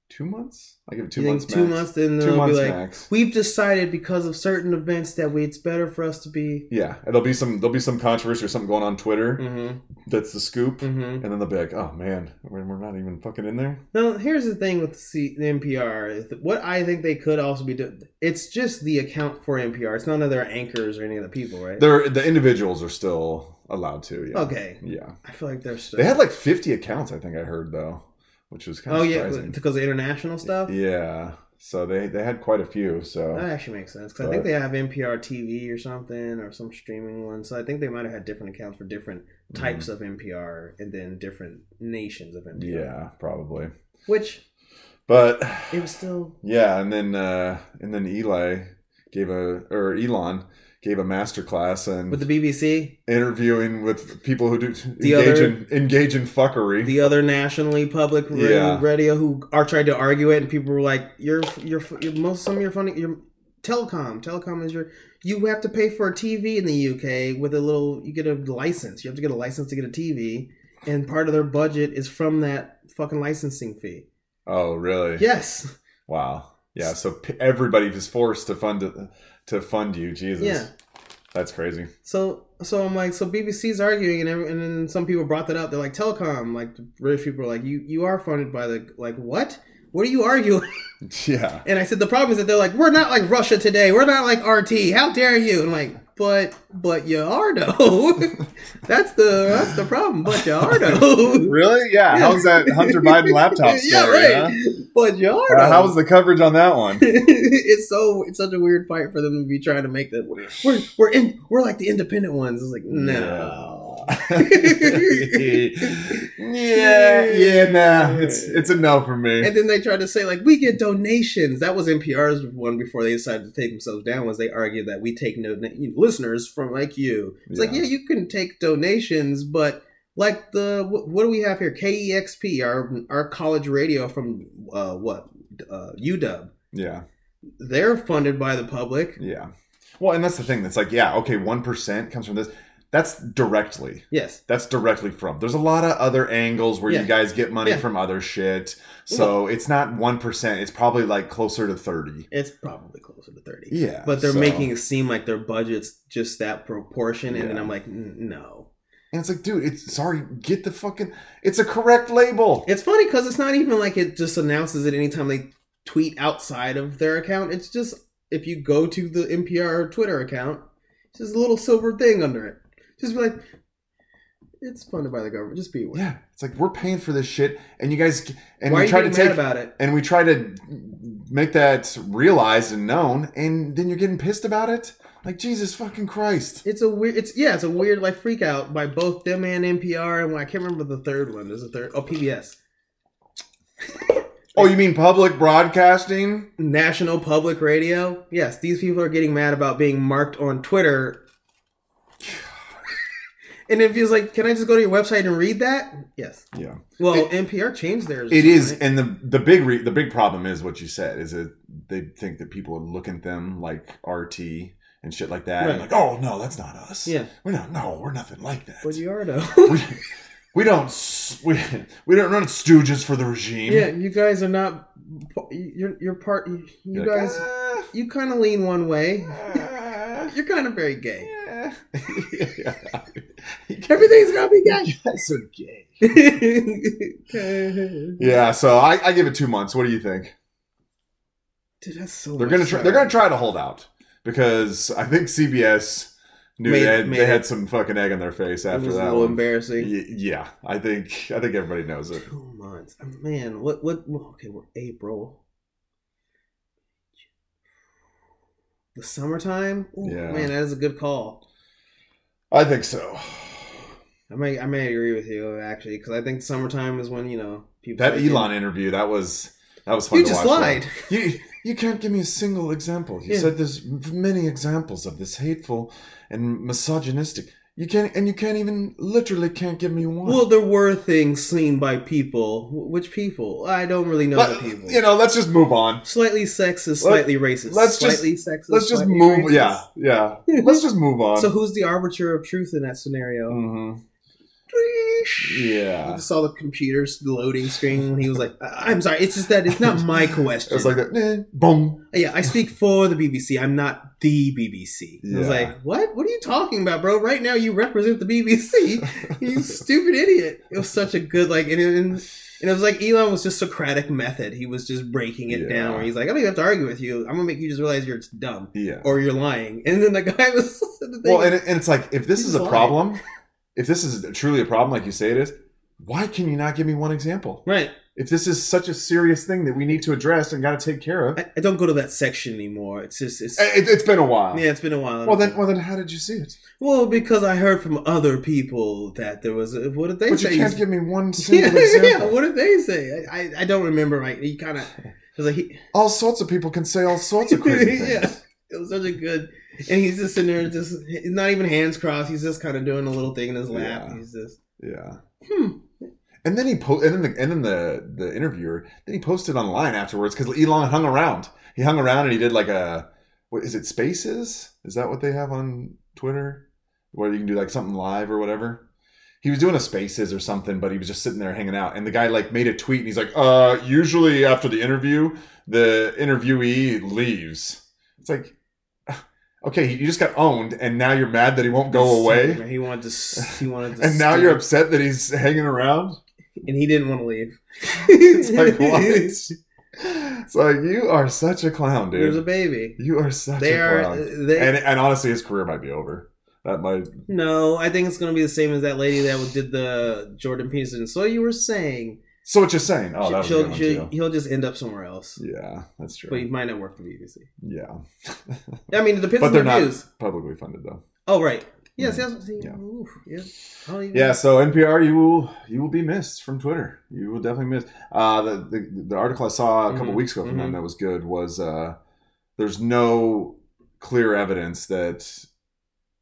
two months. I give it two You think months. two max. months, then Two they'll be like, max. we've decided because of certain events that we, it's better for us to be. Yeah, and there'll be some there'll be some controversy or something going on Twitter. Mm-hmm. That's the scoop, Mm-hmm. and then they'll be like, "Oh man, we're, we're not even fucking in there." Now, here's the thing with the, C- the NPR. What I think they could also be doing, it's just the account for NPR. It's none of their anchors or any of the people, right? They're the individuals are still allowed to. Yeah. Okay. Yeah. I feel like they're still. They had like 50 accounts, I think I heard though, which was kind of oh, yeah, because of international stuff? Yeah. So they they had quite a few. So That actually makes sense. Because I think they have NPR TV or something, or some streaming one. So I think they might have had different accounts for different types of NPR and then different nations of NPR. Yeah, probably. Which, But it was still. yeah, and then uh and then Eli gave a or Elon gave a master class and With the BBC, interviewing with people who do The engage other- in engage in fuckery. the other nationally public Yeah. radio who are trying to argue it, and people were like, "You're, you're, you're most some of your funny, your telecom, telecom is your, you have to pay for a TV in the UK with a little, you get a license. You have to get a license to get a TV, and part of their budget is from that fucking licensing fee. oh, really? Yes, Wow. Yeah. So everybody is forced to fund it, to fund you. Jesus. yeah. That's crazy. So, so I'm like, so BBC's arguing, and every, and then some people brought that up. They're like, telecom, like the British people are like, you, you are funded by the, like, what? What are you arguing? [LAUGHS] [LAUGHS] Yeah. And I said the problem is that they're like, we're not like Russia today. We're not like RT. How dare you? And I'm like, but but you are though. [LAUGHS] that's the that's the problem. But you are though. [LAUGHS] Really? Yeah. How's that Hunter Biden laptop [LAUGHS] yeah, right. But you are. Uh, how was the coverage on that one? it's so it's such a weird fight for them to be trying to make that we're we're in we're like the independent ones. It's like no. yeah, yeah, [LAUGHS] yeah, nah. It's it's a no for me. And then they tried to say like we get donations. That was NPR's one before they decided to take themselves down. Was they argued that we take no listeners from like you. It's like Yeah. yeah, you can take donations, but like the what, what do we have here? KEXP, our our college radio from uh, what uh, UW. Yeah, They're funded by the public. yeah. Well, and that's the thing. That's like, yeah, okay, one percent comes from this. That's directly. Yes. That's directly from. There's a lot of other angles where Yeah. you guys get money Yeah. from other shit. So it's not one percent. It's probably like closer to thirty. It's probably closer to 30. Yeah, But they're so- making it seem like their budget's just that proportion. And then I'm like, no. And it's like, dude, it's sorry, get the fucking. It's a correct label. It's funny because it's not even like it just announces it anytime they tweet outside of their account. It's just if you go to the NPR Twitter account, it's just a little silver thing under it. Just be like, it's funded by the government. Just be aware. yeah, it's like we're paying for this shit, and you guys, and Why we try to take, about it? and we try to make that realized and known, and then you're getting pissed about it. Like Jesus fucking Christ! It's a weird. It's yeah. It's a weird like freak out by both them and NPR, and I can't remember the third one. There's a third. Oh, PBS, Oh, you mean public broadcasting? National Public Radio. Yes, these people are getting mad about being marked on Twitter. And it feels like, can I just go to your website and read that? Yes. Yeah. Well, NPR changed theirs. It is, right? and the the big re- the big problem is what you said is that they think that people would look at them like RT and shit like that, and like, oh no, that's not us. Yeah. we're not. No, we're nothing like that. But you are though. [LAUGHS] we, we don't we we don't run stooges for the regime. yeah, you guys are not. You're you're part. You, you You're like, guys, "Ah, you kind of lean one way. ah, You're kind of very gay. yeah." [LAUGHS] Everything's gonna be gay. You guys are gay. [LAUGHS] Yeah, so I, I give it two months. What do you think? Dude, that's so. They're gonna try, they're gonna try to hold out because I think CBS knew Made- they, had, they had some fucking egg on their face after was a that little one. embarrassing. Y- Yeah, I think I think everybody knows it. Two months, man. What? What? Okay, we're April. The summertime. Ooh, Yeah. man, that is a good call. I think so. I may, I may agree with you actually, because I think summertime is when you know people. That Elon interview that was that was fun You just lied. though. [LAUGHS] You you can't give me a single example. You Yeah. said there's many examples of this hateful and misogynistic. You can't and you can't even literally can't give me one. Well, there were things seen by people. Which people? I don't really know the people. you know, let's just move on. slightly sexist, Let- slightly racist. let's just- sexist. Let's just move. racist. Yeah, yeah. [LAUGHS] Let's just move on. So who's the arbiter of truth in that scenario? Mhm. You Yeah. just saw the computer's loading screen when he was like, "I- "I'm sorry, it's just that it's not my [LAUGHS] question." It's like that. Eh, boom. yeah, I speak for the BBC. I'm not the BBC. I was like, "What? What are you talking about, bro? Right now, you represent the BBC. [LAUGHS] you stupid idiot." It was such a good like, and, and, and it was like Elon was just Socratic method. He was just breaking it Yeah. down. Where he's like, "I don't even have to argue with you. I'm gonna make you just realize you're dumb Yeah. or you're lying." And then the guy [LAUGHS] was the Well, and, it, and it's like if this is a lying. problem, if this is truly a problem, like you say it is, why can you not give me one example? right. If this is such a serious thing that we need to address and got to take care of, I, I don't go to that section anymore. It's just it's. it, it's been a while. yeah, it's been a while. Well then, well then, how did you see it? Well, because I heard from other people that there was. A, what did they say? But you can't give me one [LAUGHS] single yeah. example. What did they say? I, I, I don't remember. Right? He kind of was like he. All sorts of people can say all sorts of crazy [LAUGHS] things. Yeah. It was such a good, and he's just sitting there, just not even hands crossed. He's just kind of doing a little thing in his lap. Yeah. He's just Yeah. hmm. And then he po- and then the and then the the interviewer then he posted online afterwards because Elon hung around. He hung around and he did like a what is it Spaces? Is that what they have on Twitter where you can do like something live or whatever? He was doing a Spaces or something, but he was just sitting there hanging out. And the guy like made a tweet and he's like, "Uh, usually after the interview, the interviewee leaves." It's like. Okay, you just got owned, and now you're mad that he won't go away, He wanted to. He [LAUGHS] wanted to. and now you're upset that he's hanging around. and he didn't want to leave. it's like [LAUGHS] what? It's like you are such a clown, dude. There's a baby. You are such They a are. clown. They, And and honestly, his career might be over. That might. No, I think it's gonna be the same as that lady that did the Jordan Peterson. So you were saying So what you're saying? Oh, that was she'll- one, she'll- he'll just end up somewhere else, Yeah, that's true. but he might not work for BBC. yeah, [LAUGHS] I mean, it depends but on they're the not views. publicly funded though. Oh, right. Yes, Mm. See, Yeah. oof, yeah. Even- Yeah, so NPR, you will you will be missed from Twitter. You will definitely miss. Uh, the, the the article I saw a couple Mhm, weeks ago from them mhm. that was good was uh, there's no clear evidence that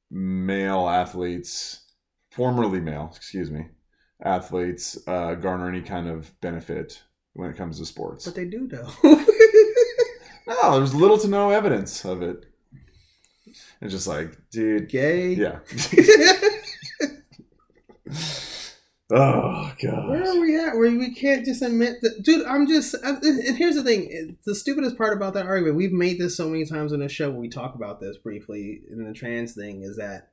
male athletes, formerly male, excuse me, athletes uh, garner any kind of benefit when it comes to sports. But they do, though. [LAUGHS] No, there's little to no evidence of it. It's just like, dude, Gay. yeah. [LAUGHS] [LAUGHS] oh god. Where are we at? Where we can't just admit that, dude. I'm just. And here's the thing: the stupidest part about that argument. We've made this so many times on the show. When we talk about this briefly in the trans thing, is that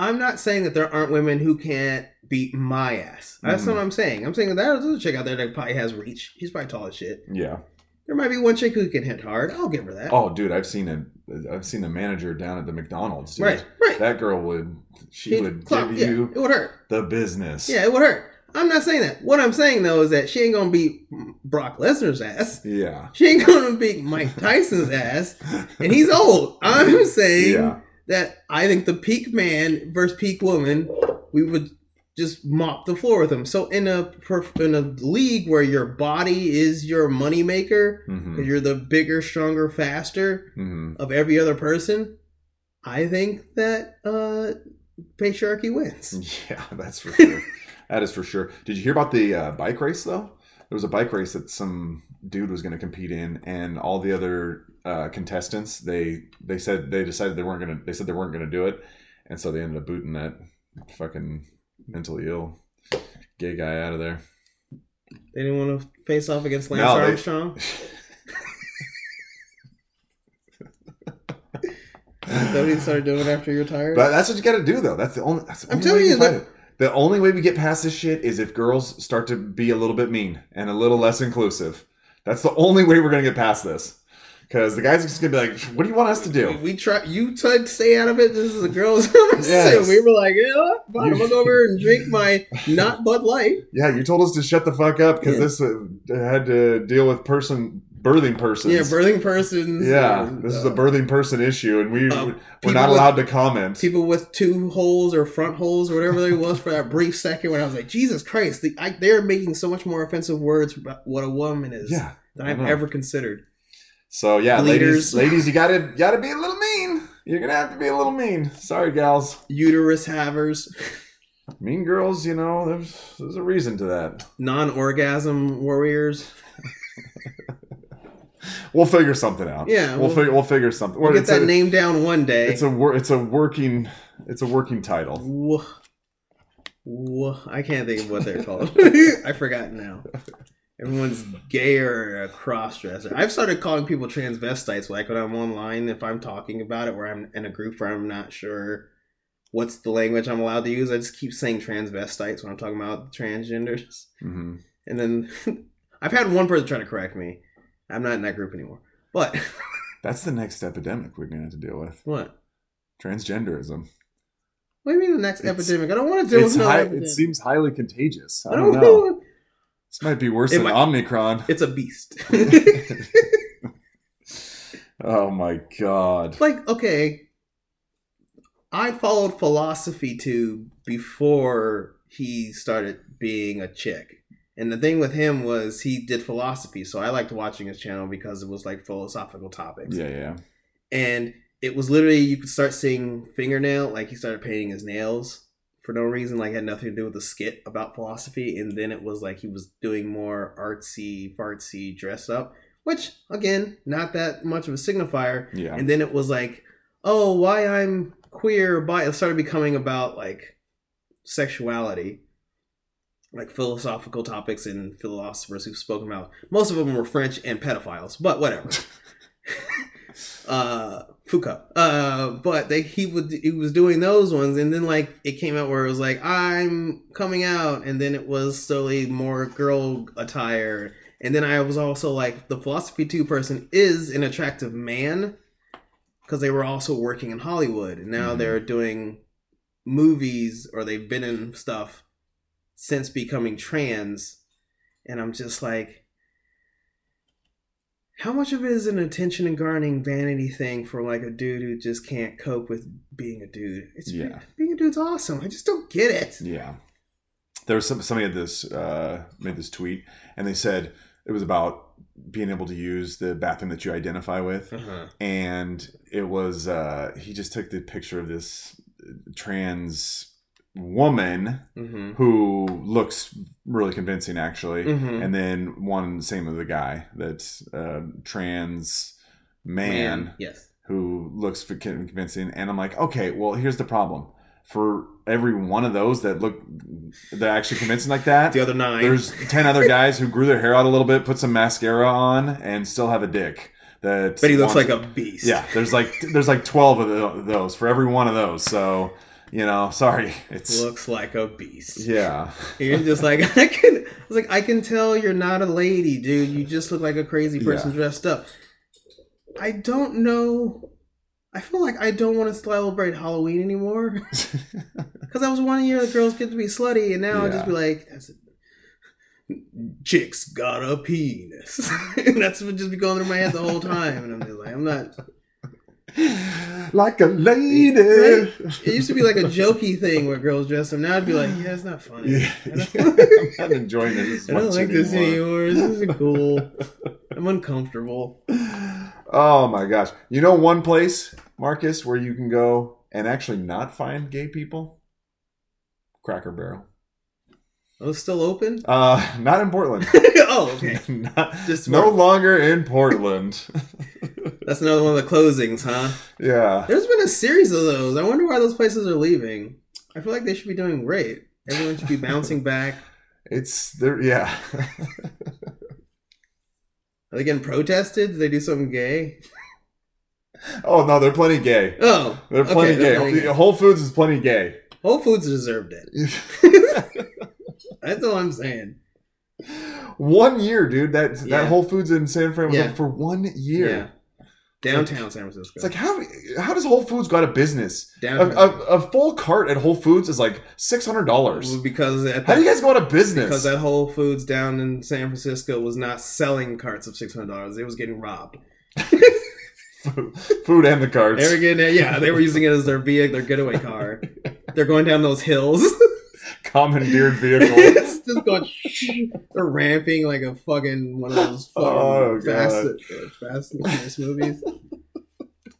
I'm not saying that there aren't women who can't beat my ass. That's Mhm. what I'm saying. I'm saying that there's a chick out there that probably has reach. She's probably tall as shit. Yeah. There might be one chick who can hit hard. I'll give her that. Oh, dude, I've seen a I've seen a manager down at the McDonald's. Dude. right, right. That girl would she She'd would clock- give yeah, you it would hurt. the business. Yeah, it would hurt. I'm not saying that. What I'm saying though is that she ain't gonna beat Brock Lesnar's ass. Yeah. She ain't gonna beat Mike Tyson's ass, and he's old. I'm [LAUGHS] saying Yeah. That I think the peak man versus peak woman, we would just mop the floor with them. So in a in a league where your body is your moneymaker, because you're the bigger, stronger, faster hmm of every other person, I think that uh patriarchy wins. [LAUGHS] Yeah, that's for sure. [LAUGHS] that is for sure. Did you hear about the uh, bike race though? There was a bike race that some dude was going to compete in, and all the other uh, contestants they they said they decided they weren't going to. They said they weren't going to do it, and so they ended up booting that fucking mentally ill gay guy out of there. They didn't want to face off against Lance No, they- Armstrong. [LAUGHS] So he started doing it after he retired. But that's what you got to do, though. That's the only. That's the I'm telling you that- The only way we get past this shit is if girls start to be a little bit mean and a little less inclusive. That's the only way we're gonna get past this. Because the guys are just gonna be like, "What do you want us to do?" we try. You tried to stay out of it. This is a girls'. [LAUGHS] Yes. We were like, what? Fine, I'm gonna go over and drink my not Bud Light. Yeah, you told us to shut the fuck up because Yeah. this uh, had to deal with person birthing persons. Yeah, birthing persons. Yeah, and, this is uh, a birthing person issue, and we uh, we're not with- allowed to comment. people with two holes or front holes or whatever there was for that brief second when I was like, Jesus Christ, the, I, they're making so much more offensive words about what a woman is yeah. than I've ever considered. So yeah, Bleeders. ladies, ladies, you gotta gotta be a little mean. You're gonna have to be a little mean. Sorry, gals. Uterus havers, Mean girls, you know, there's there's a reason to that. non-orgasm warriors. [LAUGHS] We'll figure something out. Yeah, we'll we'll- figure we'll figure something. We'll get it's that a, name down one day. It's a wor- it's a working it's a working title. I can't think of what they're called. [LAUGHS] I forgot now. Everyone's gay or a cross-dresser. I've started calling people transvestites. Like when I'm online, if I'm talking about it, where I'm in a group where I'm not sure what's the language I'm allowed to use, I just keep saying transvestites when I'm talking about transgenders. hmm And then [LAUGHS] I've had one person try to correct me. I'm not in that group anymore. But [LAUGHS] That's the next epidemic we're gonna have to deal with. what? Transgenderism. What do you mean the next It's- epidemic? I don't want to deal with no it seems highly contagious. I I don't don't know. know. This might be worse It than might- Omicron. It's a beast. [LAUGHS] [LAUGHS] Oh my god. like okay i followed philosophy tube before he started being a chick and the thing with him was he did philosophy so i liked watching his channel because it was like philosophical topics Yeah, yeah. and it was literally you could start seeing fingernail like he started painting his nails for no reason like had nothing to do with the skit about philosophy and then it was like he was doing more artsy fartsy dress up which again not that much of a signifier Yeah. and then it was like oh why i'm queer bi it started becoming about like sexuality like philosophical topics and philosophers who've spoken about most of them were french and pedophiles but whatever [LAUGHS] [LAUGHS] uh foucault uh but they he would he was doing those ones and then like it came out where it was like i'm coming out and then it was slowly more girl attire and then I was also like, the philosophy tube person is an attractive man because they were also working in Hollywood. And now Mhm. they're doing movies or they've been in stuff since becoming trans. And I'm just like, how much of it is an attention and garnering vanity thing for like a dude who just can't cope with being a dude? It's Yeah. being a dude's awesome. I just don't get it. Yeah. There was some somebody had this uh, made this tweet, and they said it was about being able to use the bathroom that you identify with, Uh-huh. and it was uh, he just took the picture of this trans woman Mm-hmm. who looks really convincing, actually, Mm-hmm. and then one same of the guy that's uh, trans man Yes. who looks convincing and i'm like okay well here's the problem for every one of those that look that actually convincing like that [LAUGHS] The other nine. there's 10 other guys who grew their hair out a little bit put some mascara on and still have a dick that but he looks like a beast. yeah there's like there's like 12 of those for every one of those so You know, sorry. It's Looks like a beast. yeah. [LAUGHS] You're just like [LAUGHS] I can. I was like, I can tell you're not a lady, dude. You just look like a crazy person Yeah. dressed up. I don't know. I feel like I don't want to celebrate Halloween anymore [LAUGHS] because i was one year the girls get to be slutty, and now I just be like, that's a, chicks got a penis, and that's what just be going through my head the whole time, and I'm just like, I'm not. Like a lady. Right? It used to be like a jokey thing where girls dress up. Now I'd be like, yeah, it's not funny. Yeah. [LAUGHS] [LAUGHS] I'm not enjoying this as I don't much like this anymore. anymore. This isn't [LAUGHS] cool. I'm uncomfortable. Oh my gosh. You know one place, Marcus, where you can go and actually not find gay people? Cracker Barrel. Oh, still open? Uh not in Portland. [LAUGHS] oh, okay. [LAUGHS] Not- Just no for- longer in Portland. [LAUGHS] That's another one of the closings, huh? yeah. There's been a series of those. I wonder why those places are leaving. I feel like they should be doing great. Everyone should be bouncing back. It's there yeah. Are they getting protested? Did they do something gay? oh no, they're plenty gay. Oh, They're plenty okay, they're gay. plenty gay. Whole Foods is plenty gay. Whole Foods deserved it. That's all I'm saying. one year, dude. That Yeah. that Whole Foods in San Fran was Yeah. up for one year. Yeah. Downtown San Francisco. It's like how how does Whole Foods go out of business? A, Downtown. a, a full cart at Whole Foods is like six hundred dollars. because at How do you guys go out of business? because that Whole Foods down in San Francisco was not selling carts of six hundred dollars; it was getting robbed. food, [LAUGHS] food and the carts. They were getting it, yeah, they were using it as their vehicle, their getaway car. [LAUGHS] They're going down those hills, [LAUGHS] Commandeered vehicle. [LAUGHS] it's just going. [LAUGHS] They're ramping like a fucking one of those oh, fucking Oh, fast, fast and Furious movies.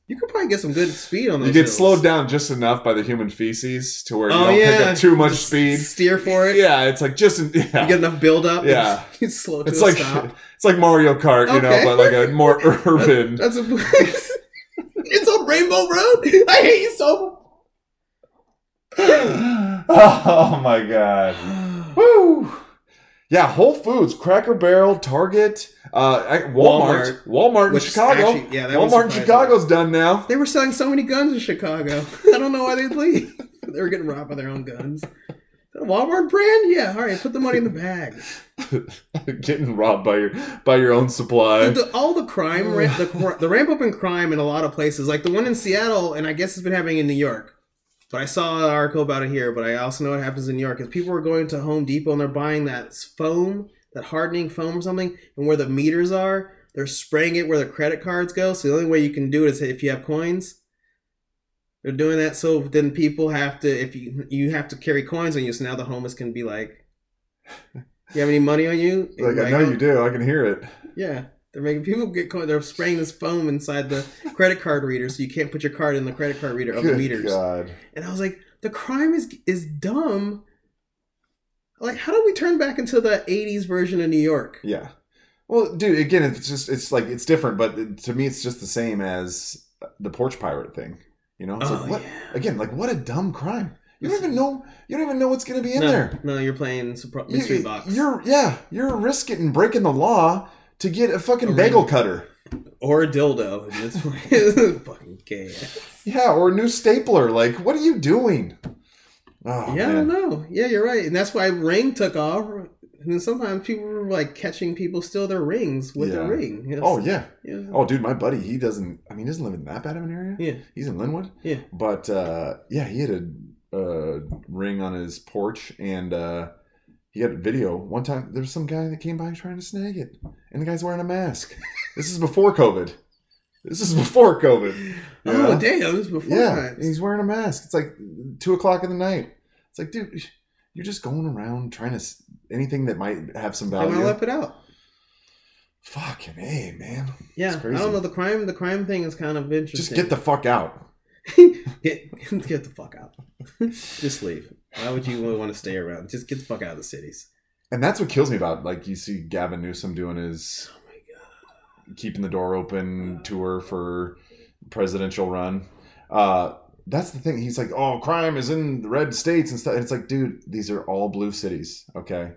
You could probably get some good speed on those. you get hills. slowed down just enough by the human feces to where you Oh don't yeah, pick up too much Just speed. Steer for it. Yeah, it's like just yeah. You get enough build up. Yeah. [LAUGHS] you slow to it's a like stop. it's like Mario Kart, you Okay. know, but like a more urban. That's a. Place it's on Rainbow Road. I hate you so [SIGHS] [LAUGHS] oh my god. Woo! Yeah, Whole Foods, Cracker Barrel, Target, uh, Walmart, Walmart, in Chicago. actually- yeah, that Walmart in. Chicago's done now. They were selling so many guns in Chicago. I don't know why they'd leave. [LAUGHS] they were getting robbed by their own guns. Walmart brand? Yeah, all right. Put the money in the bag. [LAUGHS] Getting robbed by your by your own supply. Dude, the, all the crime, [SIGHS] the, the ramp up in crime in a lot of places, like the one in Seattle, and I guess it's been happening in New York. But I saw an article about it here. But I also know it happens in New York. Is people are going to Home Depot and they're buying that foam, that hardening foam or something, and where the meters are, they're spraying it where the credit cards go. So the only way you can do it is if you have coins. They're doing that so then people have to if you you have to carry coins on you. So now the homeless can be like, [LAUGHS] "You have any money on you?" like I know you do. I can hear it. yeah, they're making people get. They're spraying this foam inside the credit card reader, so you can't put your card in the credit card reader of the meters. God. And I was like, the crime is is dumb. Like, how do we turn back into the '80s version of New York? Yeah. Well, dude, again, it's just it's like it's different, but to me, it's just the same as the porch pirate thing. You know, it's Oh, like what yeah. again? Like what a dumb crime. You don't even know. You don't even know what's going to be in no, there. no, you're playing surpri- You- mystery box You're yeah. You're risking breaking the law to get a fucking A bagel ring. cutter. or a dildo. [LAUGHS] In this [LAUGHS] fucking gay. Yeah, or a new stapler. Like, what are you doing? Oh, yeah, I don't know. Yeah, you're right, and that's why Ring took off. And then sometimes people were like catching people steal their rings with Yeah. ring. You know, Oh yeah. yeah. Oh, dude, my buddy, he doesn't. I mean, he doesn't live in that bad of an area. Yeah. He's in Lynnwood. Yeah. But uh, yeah, he had a uh, ring on his porch, and uh, he had a video. One time, there was some guy that came by trying to snag it, and the guy's wearing a mask. [LAUGHS] this is before COVID. This is before COVID. you [LAUGHS] Oh damn! This is before Yeah, he's wearing a mask. It's like two o'clock in the night. It's like, dude, you're just going around trying to anything that might have some They value. might left it out. Fucking a man. Yeah, I don't know. The crime, the crime thing is kind of interesting. Just get the fuck out. [LAUGHS] get get the fuck out. Just leave. Why would you want to stay around? Just get the fuck out of the cities. And that's what kills me about like you see Gavin Newsom doing his Oh my god. keeping the door open tour for presidential run. Uh that's the thing. He's like, "Oh, crime is in the red states and stuff." And it's like, dude, these are all blue cities, okay?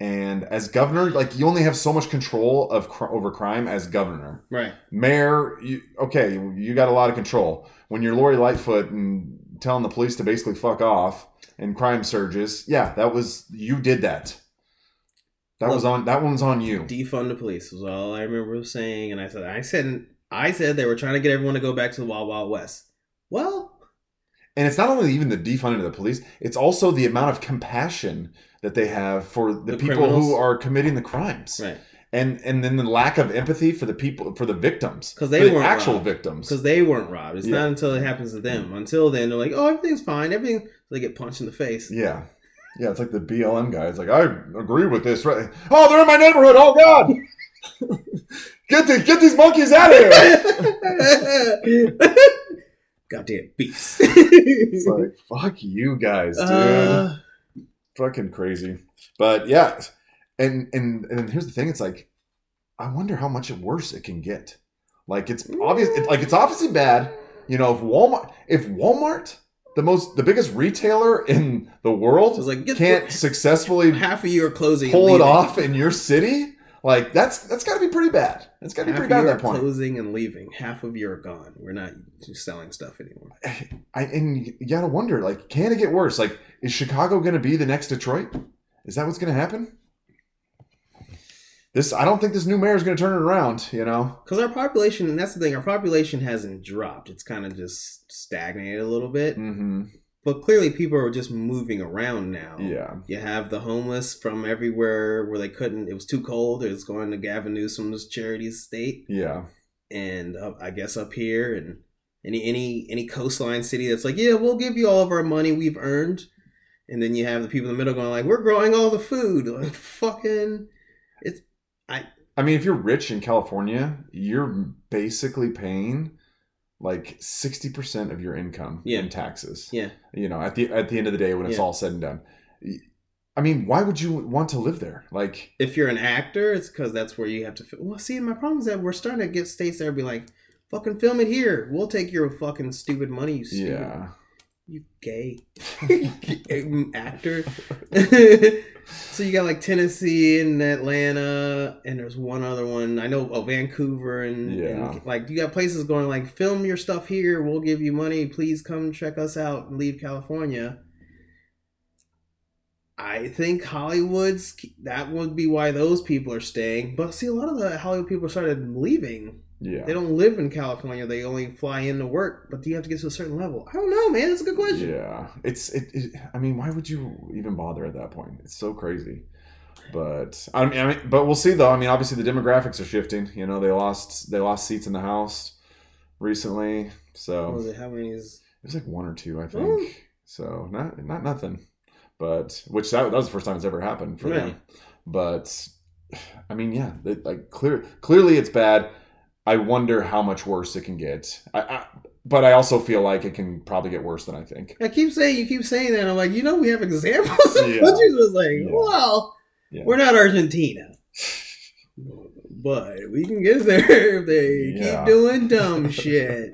And as governor, like you only have so much control of cr- over crime as governor. Right. Mayor, you, okay, you got a lot of control. When you're Lori Lightfoot and telling the police to basically fuck off and crime surges. Yeah, that was you did that. That was on that one's on you. defund the police was all I remember saying, and I said, I said, I said they were trying to get everyone to go back to the Wild Wild West. Well, And it's not only even the defunding of the police, it's also the amount of compassion that they have for the, The people criminals. who are committing the crimes. right, And and then the lack of empathy for the people for the victims because they the weren't actual robbed. victims. because they weren't robbed. It's Yeah. not until it happens to them. Until then, they're like, oh, everything's fine. Everything. They get punched in the face. Yeah. Yeah, it's like the BLM guy. It's like, I agree with this. Right? Oh, they're in my neighborhood. Oh, God. [LAUGHS] get, the, get these monkeys out of here. [LAUGHS] Goddamn beasts. It's like, fuck you guys, [LAUGHS] dude. Uh, Fucking crazy. But yeah. And, and, and here's the thing it's like, I wonder how much worse it can get. Like, it's obvious. Like, it's obviously bad. You know, if Walmart, if Walmart, the most, the biggest retailer in the world, like can't successfully half of you are closing. pull it leaving. off in your city, like that's that's got to be pretty bad. That's got to be pretty bad at that point. closing and leaving. Half of you are gone. We're not selling stuff anymore. [SIGHS] I and you got to wonder, like, can it get worse? Like, is Chicago going to be the next Detroit? Is that what's going to happen? This I don't think this new mayor is going to turn it around. You know? Because our population, and that's the thing, our population hasn't dropped. It's kind of just stagnated a little bit. Mm-hmm. But clearly, people are just moving around now. Yeah. You have the homeless from everywhere where they couldn't, it was too cold. It was going to Gavin Newsom's charity estate. Yeah. And uh, I guess up here, and any, any, any coastline city that's like, yeah, we'll give you all of our money we've earned. And then you have the people in the middle going, like, we're growing all the food. [LAUGHS] Like, fucking. It's I. I mean, if you're rich in California, you're basically paying like sixty percent of your income Yeah. in taxes. Yeah. You know, at the at the end of the day, when it's Yeah. all said and done. I mean, why would you want to live there? Like, if you're an actor, it's because that's where you have to. Well, see, my problem is that we're starting to get states that be like, "Fucking film it here. We'll take your fucking stupid money, you stupid, yeah, you gay [LAUGHS] [LAUGHS] actor." [LAUGHS] so you got like Tennessee and Atlanta, and there's one other one I know. Oh, Vancouver and, Yeah. and like you got places going like, "Film your stuff here. We'll give you money. Please come check us out and leave California." I think Hollywood's that would be why those people are staying. But see, a lot of the Hollywood people started leaving. Yeah, They don't live in California. They only fly in to work. But do you have to get to a certain level? I don't know, man. That's a good question. yeah. It's it, it. I mean, why would you even bother at that point? It's so crazy. But I mean, I mean, but we'll see though. I mean, obviously the demographics are shifting. You know, they lost they lost seats in the House recently, so was it? How many is? It was like one or two, I think. Oh. So not not nothing, but which that, that was the first time it's ever happened for Yeah. them. But I mean, yeah, they, like clear clearly it's bad. I wonder how much worse it can get. I, I, but I also feel like it can probably get worse than I think. I keep saying you keep saying that. I'm like, you know, we have examples of [LAUGHS] Yeah. countries was like, Yeah. well, Yeah. we're not Argentina, [LAUGHS] but we can get there [LAUGHS] if they keep doing dumb shit.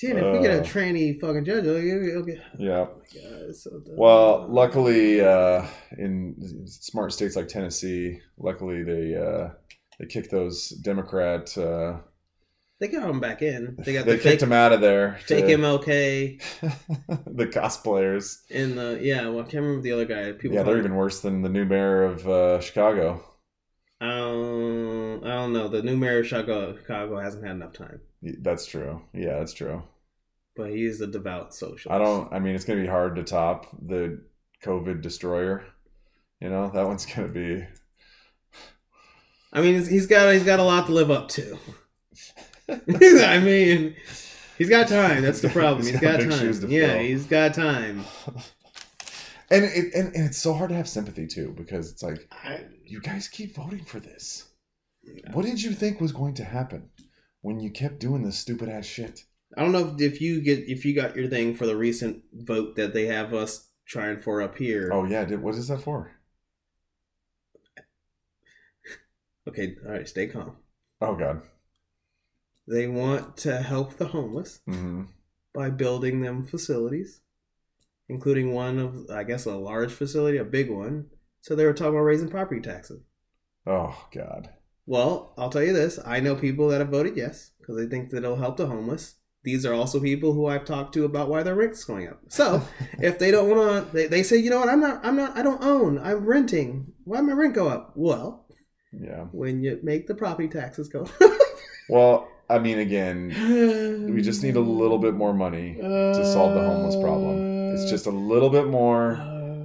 Dude, if we get a Uh. tranny fucking judge, it'll get, Yeah. oh my god, it's so dumb. Well, luckily, uh, in smart states like Tennessee, luckily they uh, they kicked those Democrat. Uh, they got him back in. They got [LAUGHS] they the kicked fake, him out of there. fake to- MLK [LAUGHS] the cosplayers. in the yeah. Well, I can't remember the other guy. People, yeah, they're him- even worse than the new mayor of uh, Chicago. Um, I don't know. The new mayor of Chicago, Chicago hasn't had enough time, That's true. Yeah, that's true. but he is a devout socialist. I don't. I mean, it's gonna be hard to top the COVID destroyer. You know, that one's gonna be. I mean, he's- got he's got a lot to live up to. [LAUGHS] I mean, he's got time. That's the problem. He's he's got got time. Yeah, fill. he's got time. [LAUGHS] And it and, and it's so hard to have sympathy too because it's like I, you guys keep voting for this. What did you think was going to happen when you kept doing this stupid ass shit? I don't know if, if you get if you got your thing for the recent vote that they have us trying for up here. Oh yeah, did, what is that for? Okay, all right, stay calm. Oh god. They want to help the homeless hmm by building them facilities, including one of I guess a large facility, a big one. So they were talking about raising property taxes. Oh god. Well, I'll tell you this: I know people that have voted yes because they think that it'll help the homeless. these are also people who I've talked to about why their rent's going up. So [LAUGHS] if they don't want to, they, they say, you know what, I'm not, I'm not, I don't own, I'm renting. Why my rent go up? Well, Yeah. when you make the property taxes go. [LAUGHS] Well, I mean, again, [SIGHS] we just need a little bit more money to solve the homeless problem. It's just a little bit more,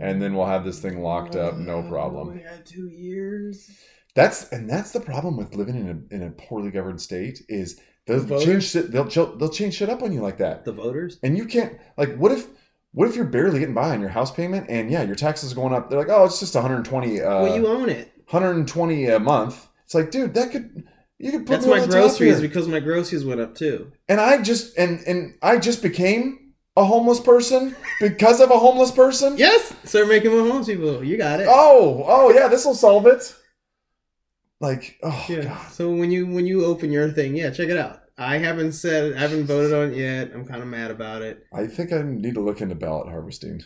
and then we'll have this thing locked up, no problem. We had two years. That's and that's the problem with living in a in a poorly governed state is they'll Voters? change shit, they'll they'll change shit up on you like that, The voters. and you can't like what if what if you're barely getting by on your house payment and yeah your taxes are going up they're like oh it's just 120 uh, well, you own it. 120 a month it's like dude that could you could put That's my over the top groceries because my groceries went up too. and I just and and I just became a homeless person because of a homeless person. Yes, start making more homeless people. You got it. Oh, oh yeah, this will solve it. Like, oh yeah. god. So when you when you open your thing, yeah, check it out. I haven't said I haven't voted on it yet. I'm kind of mad about it. I think I need to look into ballot harvesting.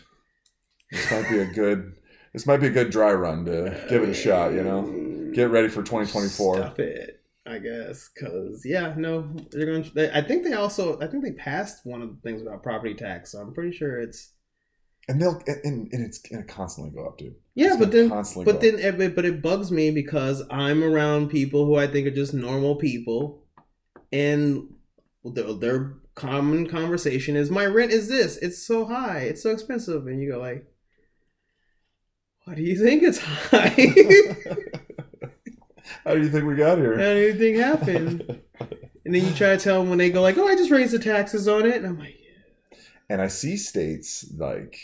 This might be a good. This might be a good dry run to give it a shot. You know, uh, get ready for 2024. Stuff it, I guess, because yeah, no, they're going. to they, I think they also. I think they passed one of the things about property tax. So I'm pretty sure it's. And they'll and, and it's gonna constantly go up, dude. Yeah, It's but then constantly But then, but but it bugs me because I'm around people who I think are just normal people, and their, their common conversation is, "My rent is this. It's so high. It's so expensive." And you go like, "Why do you think it's high? [LAUGHS] How do you think we got How here? do you think happened?" [LAUGHS] And then you try to tell them when they go like, "Oh, I just raised the taxes on it," and I'm like, yeah. and I see states like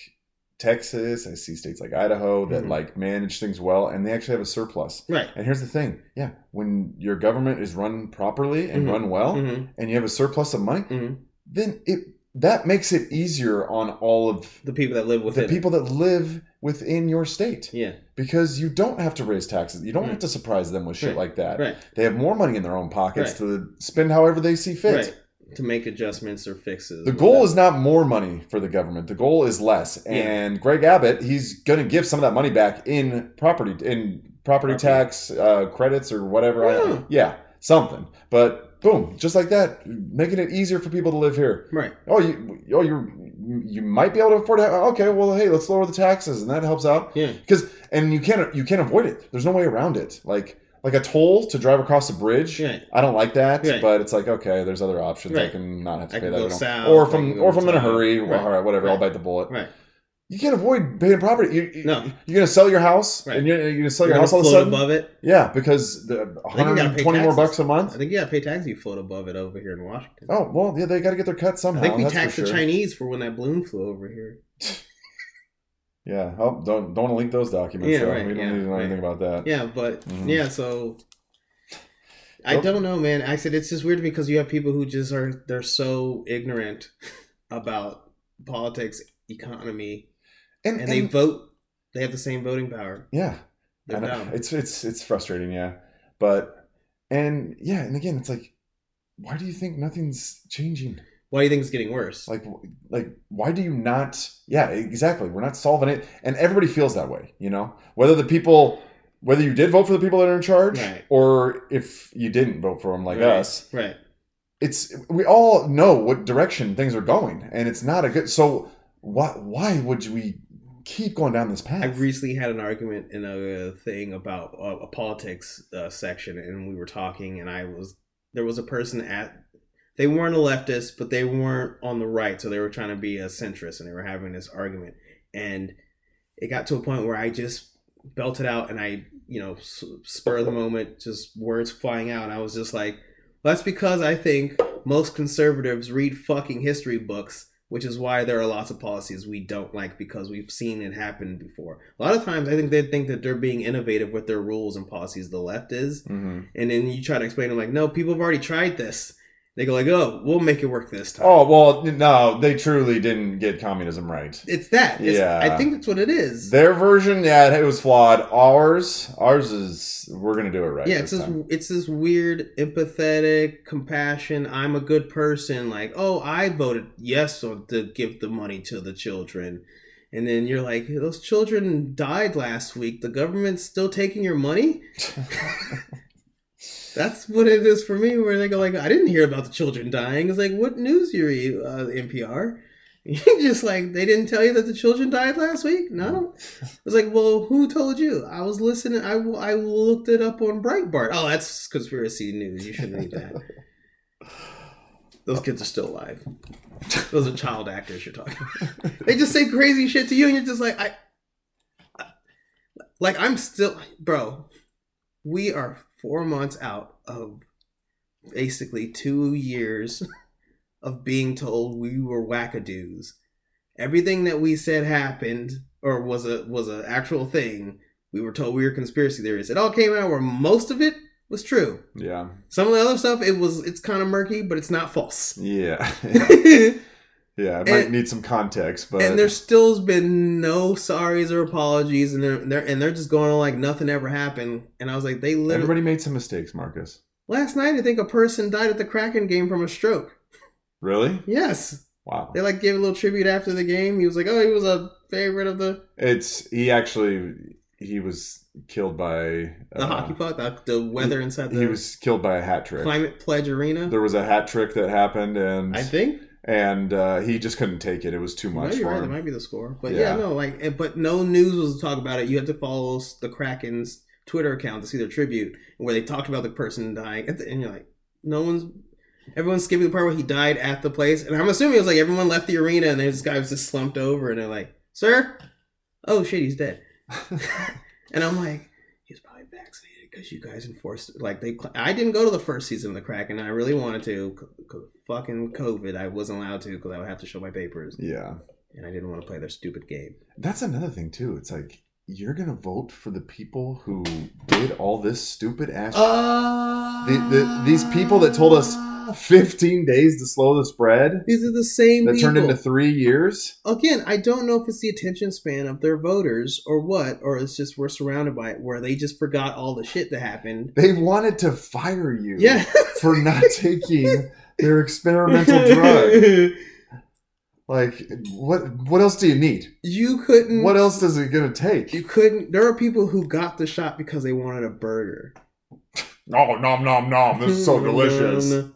Texas, I see states like Idaho that Mhm. like manage things well, and they actually have a surplus. "Right." And here's the thing, yeah, when your government is run properly and Mhm. run well, hmm and you have a surplus of money, hmm then it that makes it easier on all of The people that live the within it. people that live within your state Yeah. because you don't have to raise taxes. You don't Right. have to surprise them with shit Right. like that. Right. They have more money in their own pockets Right. to spend however they see fit. Right. To make adjustments or fixes. The goal is not more money for the government. The goal is less. Yeah. And Greg Abbott, he's going to give some of that money back in property in property, Property. tax uh, credits or whatever. I- Yeah. yeah, something. But boom, just like that, making it easier for people to live here. right. Oh, you, oh, you're, you might be able to afford it. Uh, okay, well, hey, let's lower the taxes, and that helps out. Yeah. Because, and you can't, you can't avoid it. There's no way around it. Like, like a toll to drive across a bridge. Right. I don't like that, Right. but it's like okay, there's other options. I can not have to I pay that. south, or if I'm or if I'm in a hurry, well, Right. all right, whatever. I'll bite the bullet. Right. You can't avoid paying property. You, No. you're gonna sell your house, Right. and you're, you're gonna sell You're your house all of a float sudden. above it. Yeah, because the think you gotta pay 120 more bucks a month. I think you gotta pay taxes. You float above it over here in Washington. Oh well, yeah, they got to get their cut somehow. I think we taxed the sure. Chinese for when that balloon flew over here. [LAUGHS] Yeah, oh, don't don't want to link those documents. Yeah, right, we don't yeah, need to know right. anything about that. Yeah, but Mhm. yeah, so I don't know, man. I said it's just weird because you have people who just are they're so ignorant [LAUGHS] about politics, economy, And, and they and- vote. They have the same voting power. yeah, They're I dumb. It's it's it's frustrating, yeah. But and yeah, and again, it's like, why do you think nothing's changing? Why do you think it's getting worse? Like, like why do you not? Yeah, exactly. We're not solving it, and everybody feels that way. You know, whether the people, whether you did vote for the people that are in charge, Right. or if you didn't vote for them, like Right. us, right? it's we all know what direction things are going, and it's not a good. So why why would we keep going down this path? I recently had an argument in a thing about a, politics uh, section, and we were talking, and I was there was a person at they weren't a leftist, but they weren't on the right, so they were trying to be a centrist, and they were having this argument, and it got to a point where I just belted out, and I you know spur of the moment, just words flying out, and I was just like, well, that's because I think most conservatives read fucking history books which is why there are lots of policies we don't like because we've seen it happen before. A lot of times, I think they think that they're being innovative with their rules and policies. The left is, hmm and then you try to explain to them like, no, people have already tried this. They go like, oh, we'll make it work this time. Oh well, no, they truly didn't get communism right. It's that. It's, Yeah. I think that's what it is. Their version, yeah, it was flawed. Ours, ours is we're gonna do it right. yeah, it's this time. it's this weird empathetic compassion. I'm a good person. Like, oh, I voted yes to give the money to the children, and then you're like, those children died last week. The government's still taking your money. [LAUGHS] [LAUGHS] That's what it is for me. Where they go like, I didn't hear about the children dying. It's like, what news you read? Uh, NPR. [LAUGHS] You just like they didn't tell you that the children died last week. No, it's like, well, who told you? I was listening. I I looked it up on Breitbart. Oh, that's conspiracy news. You shouldn't read that. [LAUGHS] Those kids are still alive. Those are child actors you're talking. About. [LAUGHS] They just say crazy shit to you, and you're just like, I, I- like I'm still, bro. We are four months out of basically two years [LAUGHS] of being told we were wackadoos. Everything that we said happened or was a was an actual thing. We were told we were conspiracy theorists. It all came out where most of it was true. Yeah. Some of the other stuff it was it's kind of murky, but it's not false. Yeah. and [LAUGHS] [LAUGHS] yeah. It might And- need some context, but and there still's been no sorries or apologies, and they're, they're and they're just going on like nothing ever happened. And I was like, they literally everybody made some mistakes, Marcus. last night I think a person died at the Kraken game from a stroke. Really? Yes, Wow. they like gave a little tribute after the game. He was like, oh, he was a favorite of the It's he actually he was killed by the uh, hockey puck, the, the weather inside the He was killed by a hat trick. climate pledge arena. There was a hat trick that happened, and I think and uh, he just couldn't take it. It was too much for right. That might be the score, but yeah. Yeah. no, like, but no news was to talk about it. You had to follow the Kraken's Twitter account to see their tribute where they talked about the person dying, and and you're like, no one's, everyone's skipping the part where he died at the place, and I'm assuming it was like everyone left the arena and this guy was just slumped over, and they're like, sir, oh shit, he's dead, [LAUGHS] and I'm like, he's probably vaccinated because you guys enforced like they. I didn't go to the first season of the Kraken. I really wanted to. c- c- Fucking COVID, I wasn't allowed to because I would have to show my papers yeah, and I didn't want to play their stupid game. that's another thing too. It's like you're gonna vote for the people who did all this stupid ass. Uh, the, the, these people that told us 15 days to slow the spread these are the same that people. turned into three years. Again, I don't know if it's the attention span of their voters or what, or it's just we're surrounded by it, where they just forgot all the shit that happened. They wanted to fire you Yeah, for not [LAUGHS] taking their experimental drug. [LAUGHS] Like, what? What else do you need? you couldn't. What else is it gonna take? You couldn't. There are people who got the shot because they wanted a burger. [LAUGHS] Oh, nom nom nom! This is so delicious. And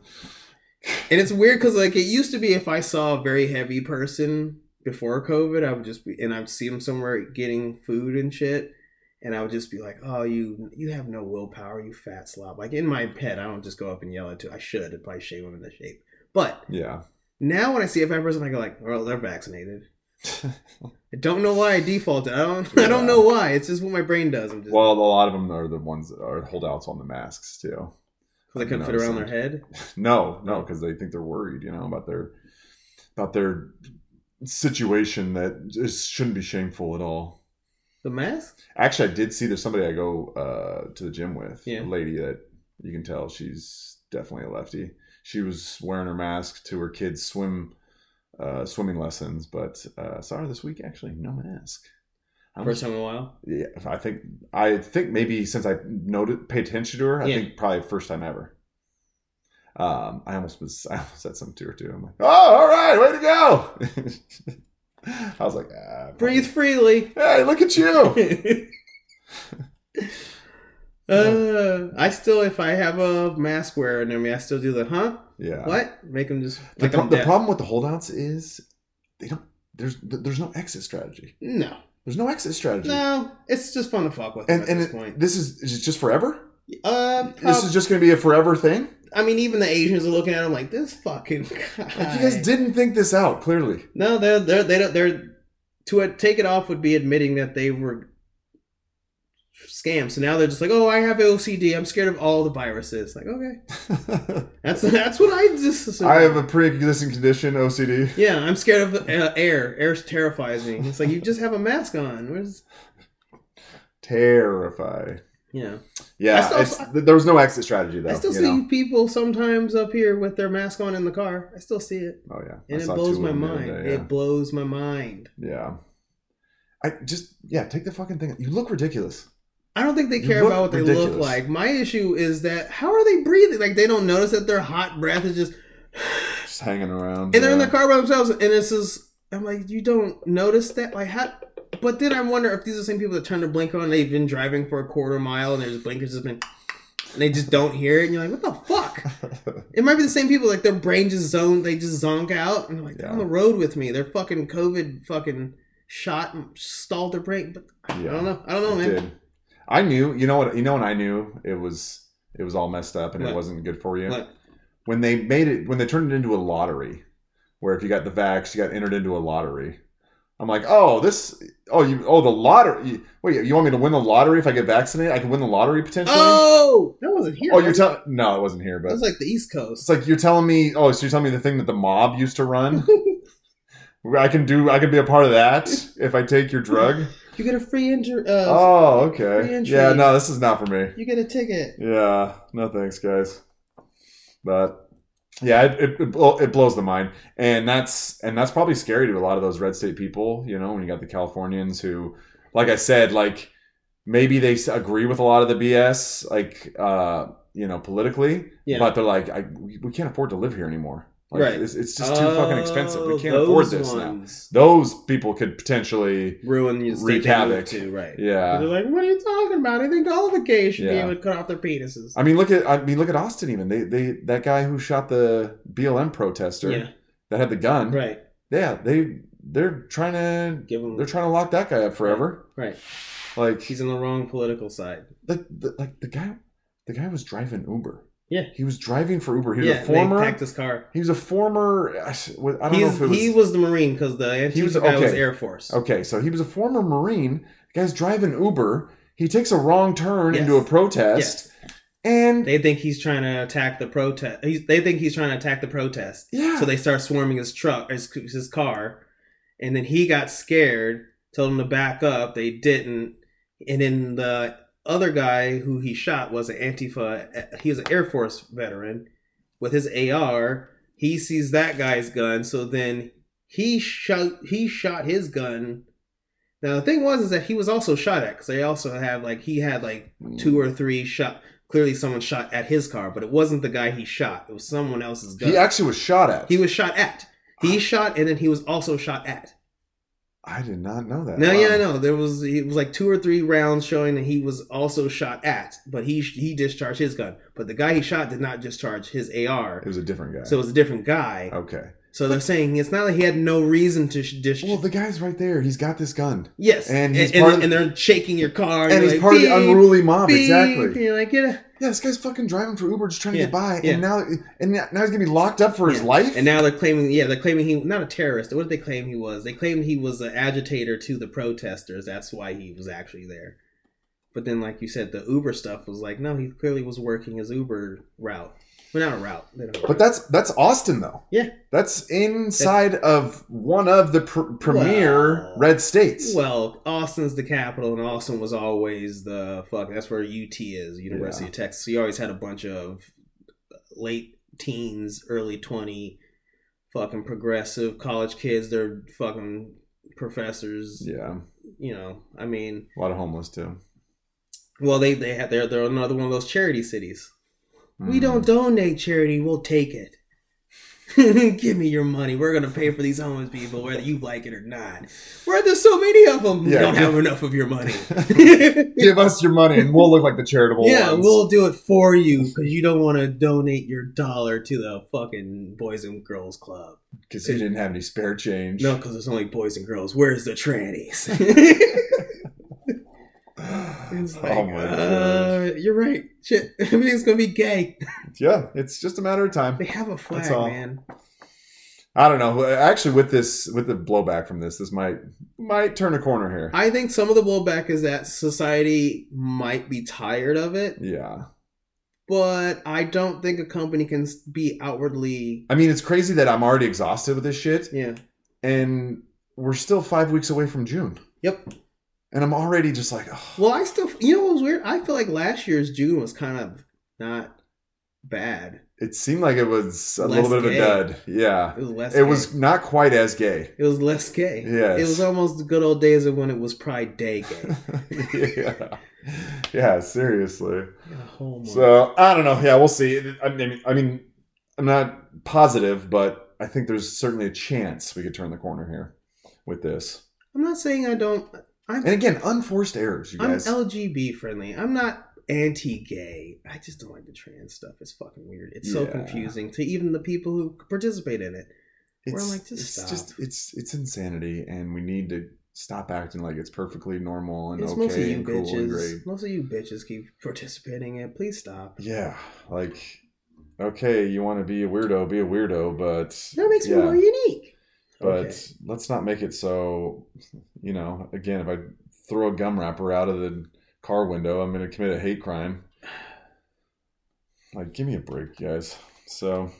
it's weird because like it used to be if I saw a very heavy person before COVID, I would just be and I'd see them somewhere getting food and shit, and I would just be like, "Oh, you you have no willpower, you fat slob." Like in my head, I don't just go up and yell at you. I should. I'd probably shame them in the shape. But Yeah. Now when I see a fat person, I go like, "Well, they're vaccinated." [LAUGHS] I don't know why I defaulted. I don't. I don't know why. It's just what my brain does. I'm just well, a lot of them are the ones that are holdouts on the masks too. because couldn't No, fit around their head. [LAUGHS] No, no, because they think they're worried, you know, about their about their situation that is, shouldn't be shameful at all. The mask. Actually, I did see there's somebody I go uh, to the gym with, Yeah. a lady that you can tell she's definitely a lefty. She was wearing her mask to her kids' swim uh, swimming lessons, but uh, saw her this week actually no mask. I First time in a while. yeah, I think I think maybe since I noted pay attention to her, I Yeah. think probably first time ever. Um, I almost was [LAUGHS] I almost said something to her too. I'm like, oh, all right, way to go. [LAUGHS] I was like, ah, Breathe freely. Hey, look at you. [LAUGHS] uh, I still, if I have a mask wearer near me, I still do the huh? Yeah. What? Make them just The, like pro- the problem with the holdouts is they don't. There's there's no exit strategy. No, There's no exit strategy. no, it's just fun to fuck with And at and this it- point. this is is it just forever? Uh, This is just going to be a forever thing. I mean, even the Asians are looking at him like this fucking guy. [LAUGHS] Like you guys didn't think this out clearly. No, they're they're they don't they're to take it off would be admitting that they were scams. So now they're just like, oh, I have OCD. I'm scared of all the viruses. Like, okay, [LAUGHS] that's that's what I just. assumed. I have a pre-existing condition, OCD. Yeah, I'm scared of uh, air. Air terrifies me. It's like you just have a mask on. Where's Terrify. yeah? Yeah, still- th- there was no exit strategy though. I still see know? people sometimes up here with their mask on in the car. I still see it, Oh yeah, I and it blows my of them the other mind. day, It blows my mind. yeah. yeah. I just yeah, take the fucking thing. You look ridiculous. I don't think they care about what they look like. My issue is that how are they breathing? Like they don't notice that their hot breath is just, [SIGHS] Just hanging around. and they're in yeah. the car by themselves, and it's just. I'm like, you don't notice that, like how. But then I wonder if these are the same people that turn their blinker on. They've been driving for a quarter mile, and their blinkers have been and they just don't hear it, and you're like, what the fuck? [LAUGHS] It might be the same people like their brain just zone, they just zonk out, and they're like they're Yeah. on the road with me. They're fucking COVID fucking shot and stalled their brain. But I Yeah. don't know. I don't know, man. did. I knew. You know what? You know when I knew it was it was all messed up and it wasn't good for you. What? When they made it, when they turned it into a lottery, where if you got the vax, you got entered into a lottery. I'm like, oh, this, oh, you, oh, the lottery. you- Wait, you want me to win the lottery if I get vaccinated? I can win the lottery potentially. Oh, that wasn't here. oh, you're was telling? No, it wasn't here, That but was like the East Coast. it's like you're telling me. Oh, so you're telling me the thing that the mob used to run. [LAUGHS] I can do. I can be a part of that if I take your drug. [LAUGHS] You get a free injury. Uh, Oh, free okay. entry. Yeah, no, this is not for me. You get a ticket. Yeah, no thanks, guys. But yeah, it, it, it blo- it blows the mind, and that's and that's probably scary to a lot of those red state people. You know, when you got the Californians who, like I said, like maybe they agree with a lot of the BS, like uh, you know, politically, Yeah. but they're like, I, we we can't afford to live here anymore. Like, Right. It's, it's just too fucking expensive. We Oh, can't afford this now. Those people could potentially, Ruin your Wreak state they moved havoc. to, right? yeah. They're like, what are you talking about? I think all of the gays should be Yeah. able to cut off their penises. I mean, look at I mean, look at Austin. Even they they that guy who shot the BLM protester yeah, that had the gun. right. Yeah, they they're trying to Give him they're trying to lock that guy up forever. right. Like He's on the wrong political side. the, the like the guy the guy was driving Uber. Yeah. he was driving for Uber. He was yeah, a former. they packed his car. He was a former. I don't know if it was. he was the Marine because the Antifa He was- guy was. Air Force. okay, so he was a former Marine. The guy's driving Uber. He takes a wrong turn Yes. into a protest, Yes. and They think he's trying to attack the protest. They think he's trying to attack the protest. yeah, So they start swarming his truck, his, his car, and then he got scared. Told him to back up. They didn't, and then the other guy who he shot was an Antifa. He was an Air Force veteran with his AR. He sees that guy's gun, so then he shot. He shot his gun. Now the thing was is that he was also shot at because they also have like he had like two hmm. or three shot. Clearly, someone shot at his car, but it wasn't the guy he shot. It was someone else's gun. he actually was shot at. He was shot at. He shot and then he was also shot at. I did not know that. No, Wow. yeah, I know. There was it was like two or three rounds showing that he was also shot at, but he he discharged his gun. But the guy he shot did not discharge his AR, It was a different guy. so it was a different guy. okay. So they're saying it's not like he had no reason to sh- discharge. Well, the guy's right there. He's got this gun, yes, and and he's and, part of- and they're shaking your car, and you're he's like, part of the unruly mob. beep," Exactly. And you're like, yeah. Yeah, this guy's fucking driving for Uber, just trying to get by, yeah. and now and now he's gonna be locked up for his life. And now they're claiming, yeah, they're claiming he not a terrorist. What did they claim he was? They claimed he was an agitator to the protesters. That's why he was actually there. But then, like you said, the Uber stuff was like, no, he clearly was working his Uber route. Not a route. But that's that's Austin though. Yeah. that's inside of one of the pr- premier Well- red states. well, Austin's the capital, and Austin was always the fuck. That's where UT is, University Yeah. of Texas. So you always had a bunch of late teens, early twenty, fucking progressive college kids. They're fucking professors. yeah, You know, I mean, a lot of homeless too. well, they they have they're they're another one of those charity cities. We Mm. don't donate charity. We'll take it. [LAUGHS] Give me your money. We're gonna pay for these homeless people, whether you like it or not. Where there's so many of them, we don't have enough of your money. [LAUGHS] Give us your money, and we'll look like the charitable ones. yeah, ones. we'll do it for you because you don't want to donate your dollar to the fucking Boys and Girls Club. because you didn't have any spare change. No, because it's only boys and girls. Where's the trannies? [LAUGHS] it's like, oh my god. uh, you're right. Shit, [LAUGHS] everything's gonna be gay. Yeah, it's just a matter of time. They have a flag, man. I don't know. Actually, with this, with the blowback from this, this might might turn a corner here. I think some of the blowback is that society might be tired of it, yeah. but I don't think a company can be outwardly. I mean, it's crazy that I'm already exhausted with this shit, Yeah. and we're still five weeks away from June, Yep. And I'm already just like, oh, Well, I still, you know, what was weird. I feel like last year's June was kind of not bad. it seemed like it was a Less little bit of a dud. Yeah, It was less. it gay. was not quite as gay. It was less gay. Yeah, It was almost the good old days of when it was Pride Day gay. [LAUGHS] yeah, yeah, seriously. Yeah. Oh so I don't know. Yeah, we'll see. I mean, I mean, I'm not positive, but I think there's certainly a chance we could turn the corner here with this. I'm not saying I don't. I'm And again, unforced errors, you I'm guys. LGB friendly. I'm not anti-gay. I just don't like the trans stuff. It's fucking weird. It's so confusing to even the people who participate in it. It's, like, just it's stop. just it's it's insanity, and we need to stop acting like it's perfectly normal and It's most of okay you and cool and great. bitches. Most of you bitches keep participating in. it. Please stop. Yeah, like okay, you want to be a weirdo, be a weirdo, but That makes yeah, me more unique. But Okay. let's not make it so. You know, again, if I throw a gum wrapper out of the car window, I'm going to commit a hate crime. Like, give me a break, guys. So,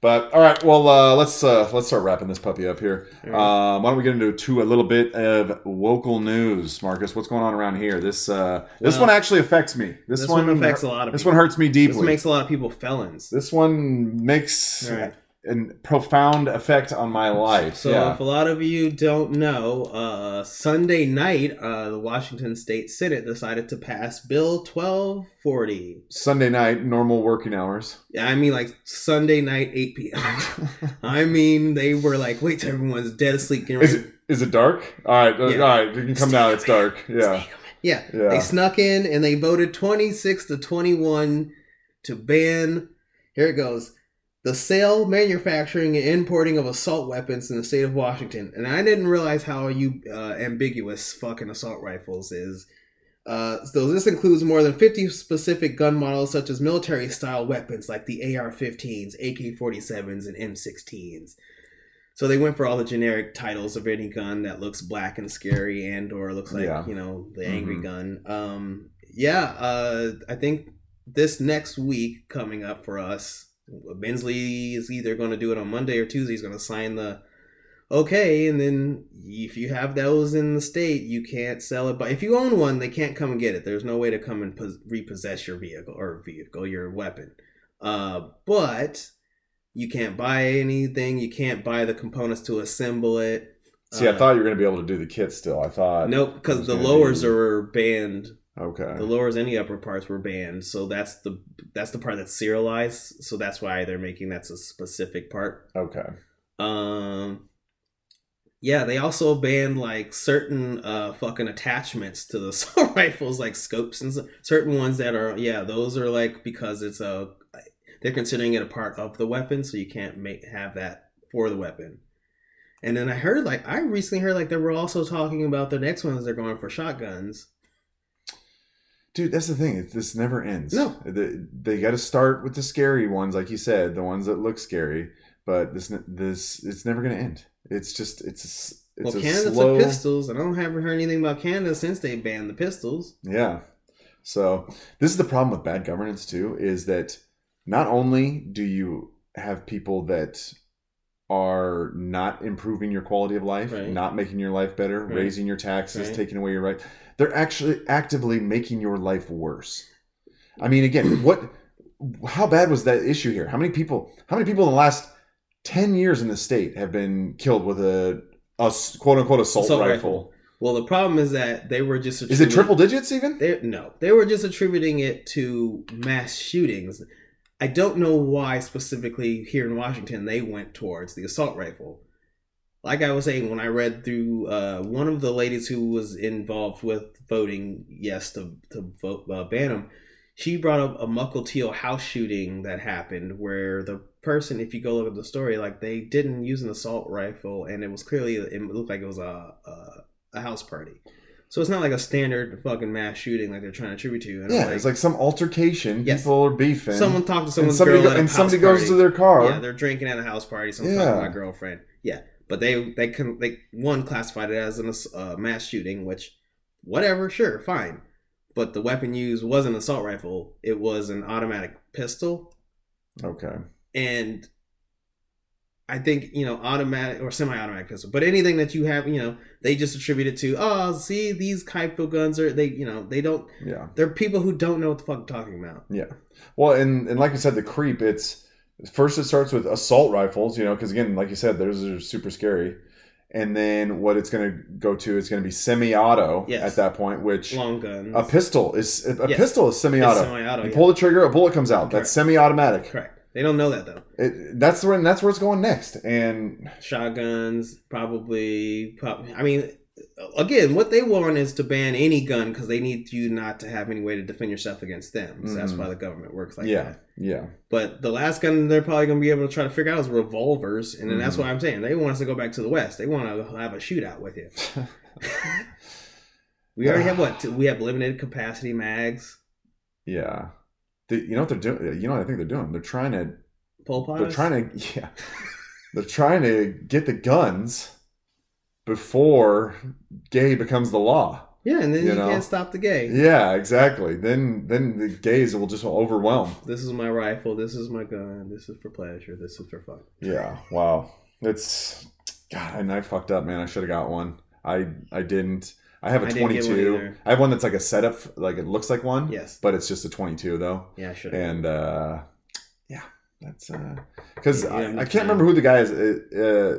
but all right, well, uh, let's uh, let's start wrapping this puppy up here. Um, why don't we get into to a little bit of local news, Marcus? What's going on around here? This uh, this Well, one actually affects me. This, this one, one affects a lot of people. This people. one hurts me deeply. This makes a lot of people felons. This one makes Right. A profound effect on my life. So yeah. if a lot of you don't know, uh, Sunday night, uh, the Washington State Senate decided to pass Bill 1240. Sunday night, normal working hours. Yeah, I mean like Sunday night, 8 p.m. [LAUGHS] I mean, they were like, wait till everyone's dead asleep. Is it is it dark? All right, uh, Yeah. all right. You can come now. It's dark. Yeah, Yeah, Yeah. they snuck in and they voted 26 to 21 to ban. Here it goes. The sale, manufacturing, and importing of assault weapons in the state of Washington. And I didn't realize how you uh, ambiguous fucking assault rifles is. Uh, so this includes more than 50 specific gun models, such as military-style weapons like the AR-15s, AK-47s, and M16s. So they went for all the generic titles of any gun that looks black and scary and or looks like Yeah. you know the angry Mhm. gun. Um, yeah, uh, I think this next week coming up for us, Inslee is either going to do it on Monday or Tuesday. He's going to sign the okay, and then if you have those in the state, you can't sell it. But if you own one, they can't come and get it. There's no way to come and pos- repossess your vehicle or vehicle, your weapon. Uh, but you can't buy anything. You can't buy the components to assemble it. See, I Uh, thought you were going to be able to do the kit still. I thought. Nope, because the lowers be- are banned. Okay. The lowers and the upper parts were banned, so that's the that's the part that's serialized. So that's why they're making that's a specific part. Okay. Um, yeah, they also banned like certain uh fucking attachments to the [LAUGHS] assault rifles, like scopes and certain ones that are yeah, those are like because it's a they're considering it a part of the weapon, so you can't make have that for the weapon. And then I heard like I recently heard like they were also talking about the next ones they're going for shotguns. Dude, that's the thing. It, this never ends. No. they, they got to start with the scary ones, like you said, the ones that look scary. But this, this, it's never going to end. It's just, it's, a it's well, a Canada slow. took pistols, and I don't haven't heard anything about Canada since they banned the pistols. Yeah. So this is the problem with bad governance too, is that not only do you have people that are not improving your quality of life, Right. not making your life better, Right. raising your taxes, Right. taking away your right, they're actually actively making your life worse. I mean, again, [CLEARS THROAT] what? How bad was that issue here? How many people? How many people in the last ten years in the state have been killed with a quote unquote assault, Assault rifle? rifle. Well, the problem is that they were just Is it triple digits even? They no, they were just attributing it to mass shootings. I don't know why specifically here in Washington they went towards the assault rifle. Like I was saying, when I read through uh, one of the ladies who was involved with voting yes to to vote uh, ban them, she brought up a Mukilteo house shooting that happened where the person, if you go look at the story, like they didn't use an assault rifle, and it was clearly it looked like it was a a, a house party. So it's not like a standard fucking mass shooting like they're trying to attribute to. And Yeah, it's like some altercation. Yes. People are beefing. someone talked to and someone's somebody, girl go- at a and somebody goes party. to their car. Yeah, they're drinking at a house party. Someone's talking to my girlfriend. Yeah, but they they can they one classified it as a uh, mass shooting, which whatever, sure, fine. But the weapon used was an assault rifle. It was an automatic pistol, okay. and I think you know automatic or semi-automatic pistol. But anything that you have, you know, they just attribute it to. Oh, see, these type guns are they? You know, they don't. Yeah. They're people who don't know what the fuck they're talking about. Yeah. Well, and and like you said, the creep. It's first it starts with assault rifles. You know, because again, like you said, those are super scary. And then what it's going to go to is going to be semi-auto Yes. at that point, which Long guns. a pistol is a Yes. pistol is semi-auto. semi-auto. you yeah. pull the trigger, a bullet comes out. Correct. That's semi-automatic. Correct. They don't know that though. It, that's where that's where it's going next. And Shotguns, probably. prob I mean, again, what they want is to ban any gun because they need you not to have any way to defend yourself against them. So that's Mhm. why the government works like yeah, that. yeah, But the last gun they're probably going to be able to try to figure out is revolvers, and then that's Mhm. what I'm saying. They want us to go back to the West. They want to have a shootout with you. [LAUGHS] [LAUGHS] We already have what? We have limited capacity mags. yeah. You know what they're doing? You know what I think they're doing? They're trying to. Pol Pot. They're trying to. [LAUGHS] Yeah. they're trying to get the guns before gay becomes the law. Yeah, and then you you, know. can't stop the gay. Yeah, exactly. Then then the gays will just overwhelm. This is my rifle. This is my gun. This is for pleasure. This is for fun. Yeah. Wow. It's God. And I fucked up, man. I should have got one. I I didn't. I have a I didn't get one 22. I have one that's like a setup, like it looks like one, Yes. but it's just a 22 though. Yeah, I should. And uh yeah, that's uh because Yeah, I'm I, I can't remember who the guy is. Uh, uh,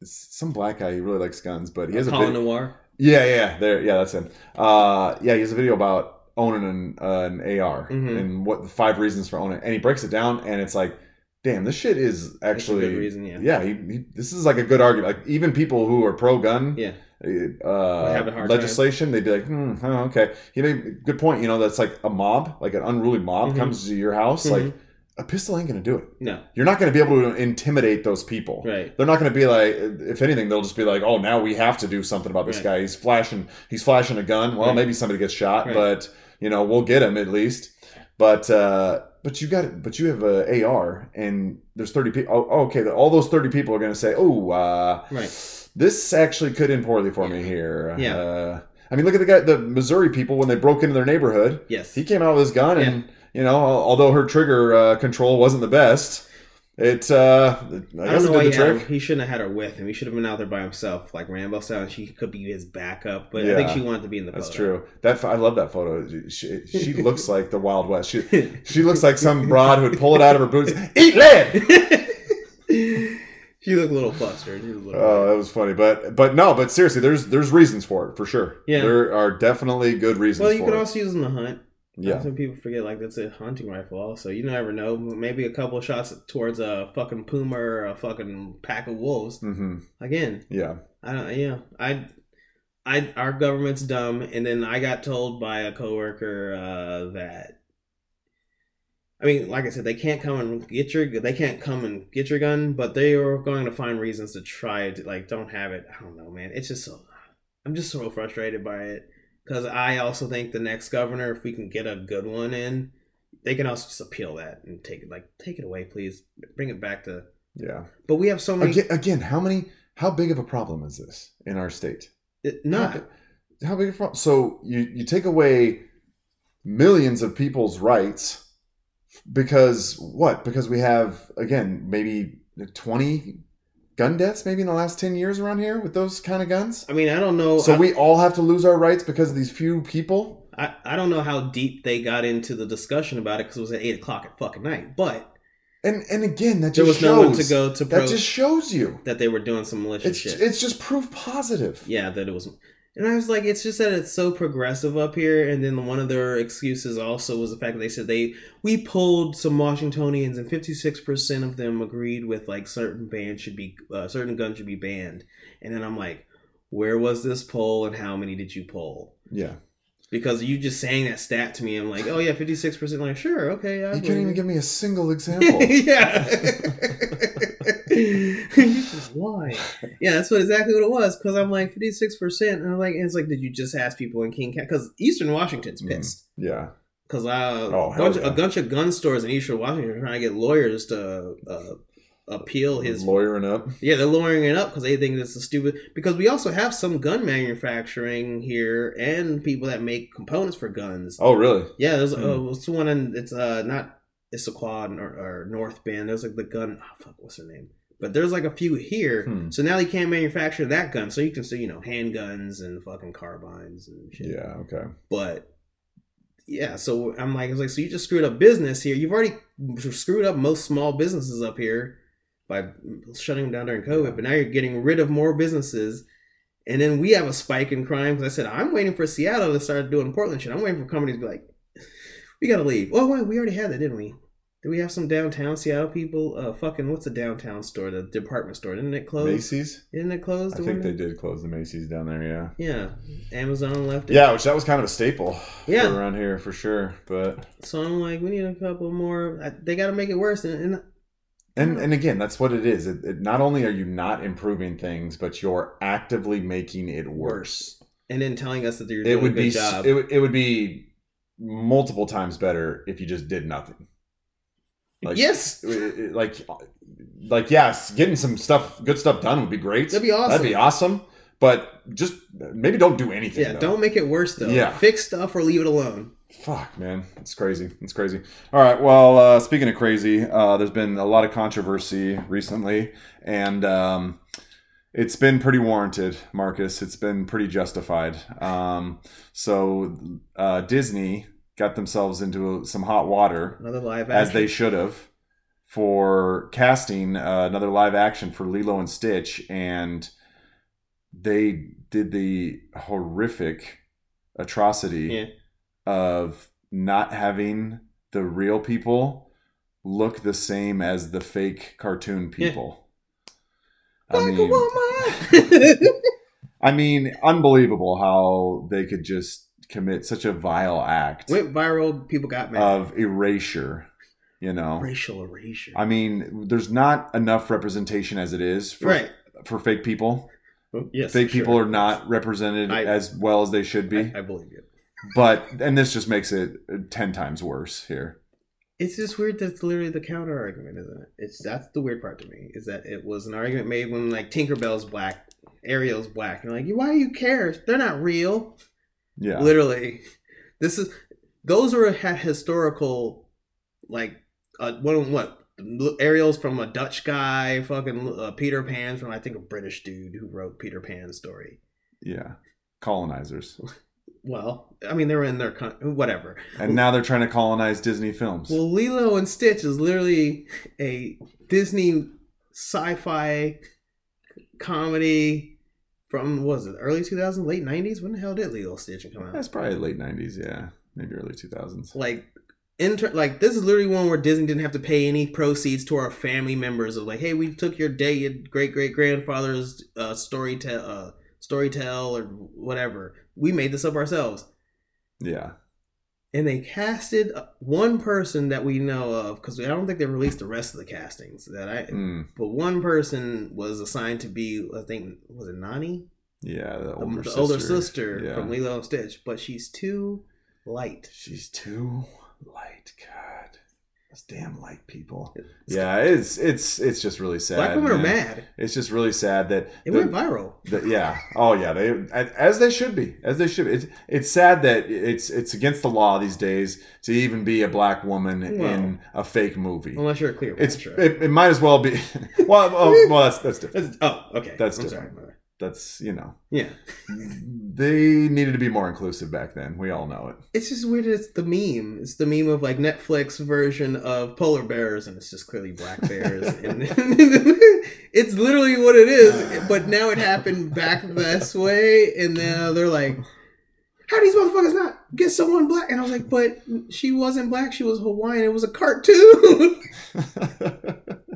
it's some black guy. He really likes guns, but he has a Colion vid- Noir. yeah, yeah, there, yeah, that's him. Uh, yeah, he has a video about owning an, uh, an AR Mhm. and what the five reasons for owning it, and he breaks it down, and it's like, damn, this shit is a actually, good reason. Yeah. yeah, he, he, this is like a good argument. Like even people who are pro gun, Yeah. Uh, legislation, they'd be like, hmm, oh, okay. you a good point. You know, that's like a mob, like an unruly mob Mhm. comes to your house, Mhm. like a pistol ain't gonna do it. No. You're not gonna be able to intimidate those people. Right. They're not going to be like, if anything, they'll just be like, oh, now we have to do something about this Right. guy. He's flashing, he's flashing a gun. Well, Right. maybe somebody gets shot, Right. but you know, we'll get him at least. But uh, but you got, it. but you have a AR, and there's 30 people. Oh, okay, all those 30 people are going to say, oh, uh, Right. This actually could end poorly for me here. Yeah. Uh, I mean, look at the guy, the Missouri people when they broke into their neighborhood. Yes. He came out with his gun, and you know, although her trigger uh, control wasn't the best, it uh, I I guess don't it know why did he, the trick. he shouldn't have had her with him. He should have been out there by himself, like Rambo style. And she could be his backup, but I think she wanted to be in the. That's photo. true. That I love that photo. She, she [LAUGHS] looks like the Wild West. She [LAUGHS] she looks like some broad who'd pull it out of her boots. Eat lead. [LAUGHS] she looked a little flustered. She was a little Oh, that was funny. But but no. But seriously, there's there's reasons for it for sure. Yeah. there are definitely good reasons. well, you could it. also use them to hunt. yeah. Some people forget like that's a hunting rifle. Also, you never know. Maybe a couple of shots towards a fucking puma or a fucking pack of wolves. hmm Again, Yeah. I don't. Yeah, I, I. Our government's dumb, and then I got told by a coworker uh, that. I mean, like I said, they can't come and get your. They can't come and get your gun, but they are going to find reasons to try to like don't have it. I don't know, man. It's just so. I'm just so frustrated by it because I also think the next governor, if we can get a good one in, they can also just appeal that and take it like take it away, please. Bring it back to. Yeah. But we have so many. Again, again, how many? How big of a problem is this in our state? it- not. How, how big a problem? So you you take away millions of people's rights because what? Because we have again maybe twenty gun deaths maybe in the last ten years around here with those kind of guns. I mean, I don't know. So I- we all have to lose our rights because of these few people. I, I don't know how deep they got into the discussion about it because it was at eight o'clock at fucking night. But And and again, that there just was no one to shows- go to That just shows you. that they were doing some malicious It's shit. it's just proof positive. yeah, that it was. And I was like, it's just that it's so progressive up here. And then one of their excuses also was the fact that they said they we pulled some Washingtonians and fifty six percent of them agreed with like certain bans should be uh, certain guns should be banned. And then I'm like, where was this poll and how many did you pull? Yeah. Because you just saying that stat to me, I'm like, oh yeah, fifty six percent. Like, sure, okay. I You can't even give me a single [LAUGHS] example. yeah. [LAUGHS] [LAUGHS] you just lie. Yeah, that's what exactly what it was. Because I'm like fifty six percent, and I'm like, it's like, did you just ask people in King County? Because Eastern Washington's Mm. pissed. yeah. Because uh, Oh, a, bunch, yeah. a bunch of gun stores in Eastern Washington are trying to get lawyers to uh, appeal his. lawyering up. Yeah, they're lowering it up because they think this is stupid. Because we also have some gun manufacturing here and people that make components for guns. Oh, really? Yeah, there's Hmm. uh, what's the one in it's uh not Issaquah or, or North Bend. There's like the gun. Oh, fuck, what's her name? But there's like a few here. Hmm. So now they can't manufacture that gun. So you can still you know handguns and fucking carbines and shit. Yeah. Okay. But yeah, so I'm like, I was like, so you just screwed up business here. You've already screwed up most small businesses up here by shutting them down during COVID. But now you're getting rid of more businesses. And then we have a spike in crime. Because I said, I'm waiting for Seattle to start doing Portland shit. I'm waiting for companies to be like, we got to leave. Oh, wait, we already had that, didn't we? Do we have some downtown Seattle people? Uh, fucking what's the downtown store? The department store? Didn't it close? Macy's. Didn't it close? I think they did close the Macy's down there. Yeah. Yeah, Amazon left it. Yeah, which that was kind of a staple. Yeah. around here for sure. But So I'm like, we need a couple more. I, they got to make it worse. And, and and and again, that's what it is. It, it, not only are you not improving things, but you're actively making it worse. and then telling us that you're doing It would a good be job. it would it would be multiple times better if you just did nothing. Like, yes, like like yes, getting some stuff, good stuff done would be great. that'd be awesome. That'd be awesome. But just maybe don't do anything. Yeah, though. don't make it worse though. Yeah. fix stuff or leave it alone. Fuck, man, it's crazy. It's crazy. All right. Well, uh, speaking of crazy, uh, there's been a lot of controversy recently, and um, it's been pretty warranted, Marcus. It's been pretty justified. Um, so uh, Disney got themselves into some hot water, Another live as they should have, for casting uh, another live action for Lilo and Stitch, and they did the horrific atrocity Yeah. of not having the real people look the same as the fake cartoon Yeah. people. I mean. [LAUGHS] [LAUGHS] I mean, unbelievable how they could just commit such a vile act Went viral. People got mad. of erasure. You know, Racial erasure. I mean, there's not enough representation as it is for, right. for fake people. Well, yes. fake sure. people are not represented I- as well as they should be. I, I believe you. but and this just makes it ten times worse here. It's just weird. That's literally the counter argument, isn't it? It's that's the weird part to me is that it was an argument made when like Tinkerbell's black, Ariel's black, and like, why do you care? They're not real. Yeah, Literally, this is those are had historical, like, uh, what what Ariel's from a Dutch guy, fucking uh, Peter Pan's from I think a British dude who wrote Peter Pan's story. yeah, colonizers, [LAUGHS] Well, I mean they were in their con- whatever. and now they're trying to colonize Disney films. Well, Lilo and Stitch is literally a Disney sci-fi comedy from what was it early 2000s, late 90s? When the hell did Lilo Stitch come out? That's probably late '90s, yeah, maybe early 2000s. like inter- like this is literally one where Disney didn't have to pay any proceeds to our family members of like, hey, we took your day, your great great grandfather's uh, story tell, uh, story tell or whatever. We made this up ourselves, Yeah, and they casted one person that we know of because I don't think they released the rest of the castings that I. Mm, But one person was assigned to be, I think, was it Nani, yeah, the the, older, the sister. older sister Yeah. from Lilo and Stitch, but she's too light. She's too light. God, those damn light people. It's- Yeah, it's it's it's just really sad. Black women are mad. It's just really sad that It the- went viral. The, yeah. Oh, yeah. They as they should be. As they should. Be. It's it's sad that it's it's against the law these days to even be a black woman in a fake movie. Unless you're a clear It's it, it might as well be. [LAUGHS] well, oh, well, that's that's different. That's- oh, okay. That's I'm different. sorry. That's you know Yeah, they needed to be more inclusive back then. We all know it. it's just weird. It's the meme. It's the meme of like Netflix version of polar bears, and it's just clearly black bears, [LAUGHS] and [LAUGHS] it's literally what it is. But now it happened back this way, and now they're like, "How do these motherfuckers not get someone black?" And I was like, "But she wasn't black. She was Hawaiian. It was a cartoon." [LAUGHS]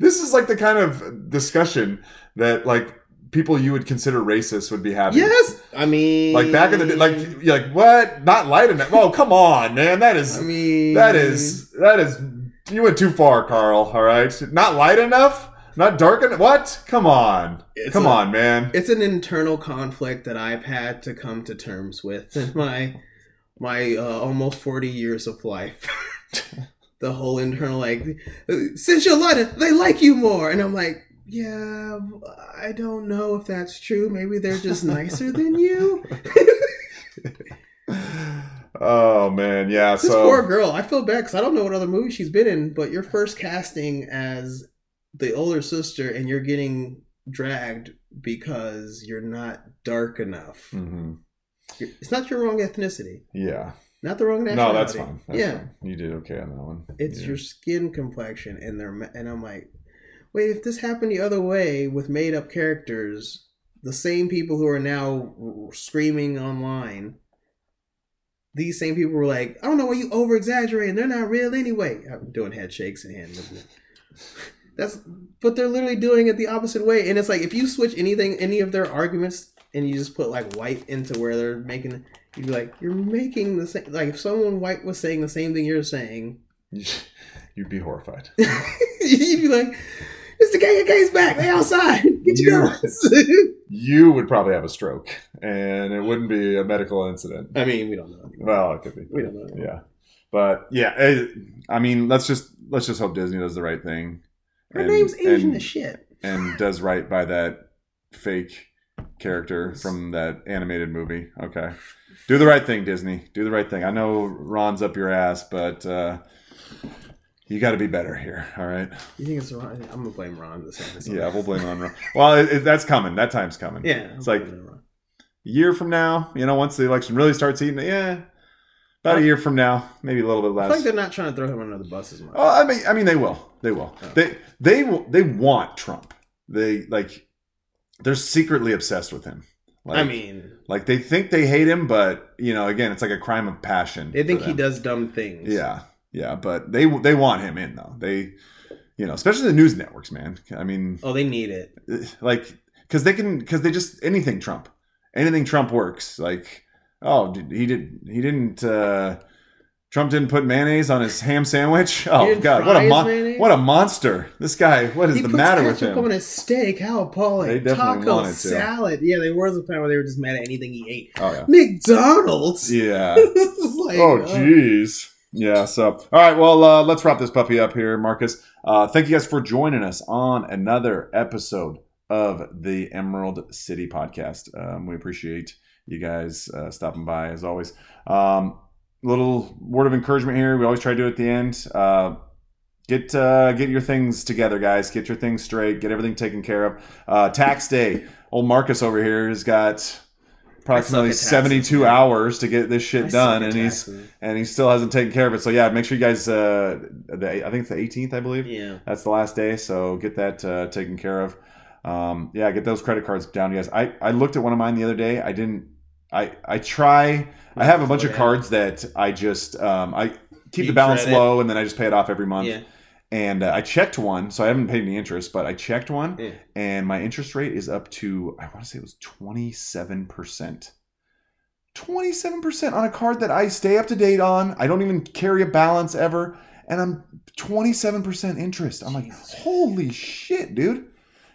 this is like the kind of discussion that like people you would consider racist would be having. yes, I mean, Like back in the day, like like what? Not light enough? Oh, come on, man. That is I mean, that is that is you went too far, Carl. All right, not light enough, not dark enough. What? Come on, It's come a- on, man. it's an internal conflict that I've had to come to terms with in my my uh, almost forty years of life. [LAUGHS] the whole internal like, since you're lighter, they like you more, and I'm like, yeah, I don't know if that's true. Maybe they're just nicer than you. [LAUGHS] oh man, yeah. This so poor girl. I feel bad because I don't know what other movie she's been in, but your first casting as the older sister, and you're getting dragged because you're not dark enough. Mhm. It's not your wrong ethnicity, yeah. Not the wrong No, nationality. that's fine. That's yeah, fine. you did okay on that one. it's Yeah. your skin complexion, and they're and I'm like, wait, if this happened the other way with made up characters, the same people who are now screaming online, these same people were like, I don't know why you over exaggerating. They're not real anyway. I'm doing head shakes and hand movement. [LAUGHS] That's but they're literally doing it the opposite way. And it's like if you switch anything, any of their arguments, and you just put like white into where they're making, you'd be like, you're making the same. Like if someone white was saying the same thing you're saying, [LAUGHS] You'd be horrified. [LAUGHS] you'd be like, it's the KKK's back. They outside. Get your You- guns. [LAUGHS] You would probably have a stroke, and it wouldn't be a medical incident. I mean, we don't know. Anymore. Well, it could be. We don't know. Anymore. Yeah, but yeah, it, I mean, let's just let's just hope Disney does the right thing. Her and- name's Asian and- as shit. and does right by that fake character from that animated movie. Okay. Do the right thing, Disney. Do the right thing. I know Ron's up your ass, but uh, you got to be better here. All right. You think it's Ron? I'm gonna blame Ron this episode. Yeah, we'll blame Ron. Well, it, it, that's coming. That time's coming. Yeah, It's like- A year from now, you know, once the election really starts eating it, yeah, about a year from now, maybe a little bit less. I think they're not trying to throw him under the bus as much. Oh, I mean, I mean, they will. They will. Oh. They they will- they want Trump. They like they're secretly obsessed with him. Like, I mean, like they think they hate him, but you know, again, it's like a crime of passion. they think he does dumb things. Yeah, yeah, but they they want him in though. They, you know, especially the news networks, man. I mean, Oh, they need it. like because they can because they just anything Trump, anything Trump works. Like, oh, he did he didn't. uh Trump didn't put mayonnaise on his ham sandwich. [LAUGHS] Oh God, what a mon- what a monster! This guy. What is he the matter with him? on his steak. How appalling! They Taco salad. Yeah, there was a time where they were just mad at anything he ate. Oh yeah. McDonald's. Yeah. [LAUGHS] Like, oh uh, jeez. Yeah. So all right. Well, uh, let's wrap this puppy up here, Marcus. Uh, thank you guys for joining us on another episode of the Emerald City Podcast. Um, we appreciate you guys uh, stopping by as always. Um, little word of encouragement here. We always try to do it at the end. Uh, get uh, get your things together, guys. Get your things straight. Get everything taken care of. Uh, tax day. Old Marcus over here has got approximately taxes, 72 man. hours to get this shit suck done, and he's and he still hasn't taken care of it. So yeah, make sure you guys. Uh, the, I think it's the 18th, I believe. yeah. That's the last day, so get that uh, taken care of. Um, yeah, get those credit cards down, you guys. I, I looked at one of mine the other day. I didn't. I I try. I have a bunch of cards that I just um, I keep the balance low, and then I just pay it off every month. Yeah. And uh, I checked one, so I haven't paid any interest, but I checked one, Yeah. and my interest rate is up to I want to say it was twenty seven percent. 27% on a card that I stay up to date on. I don't even carry a balance ever. And I'm 27% interest. I'm like, holy shit, dude.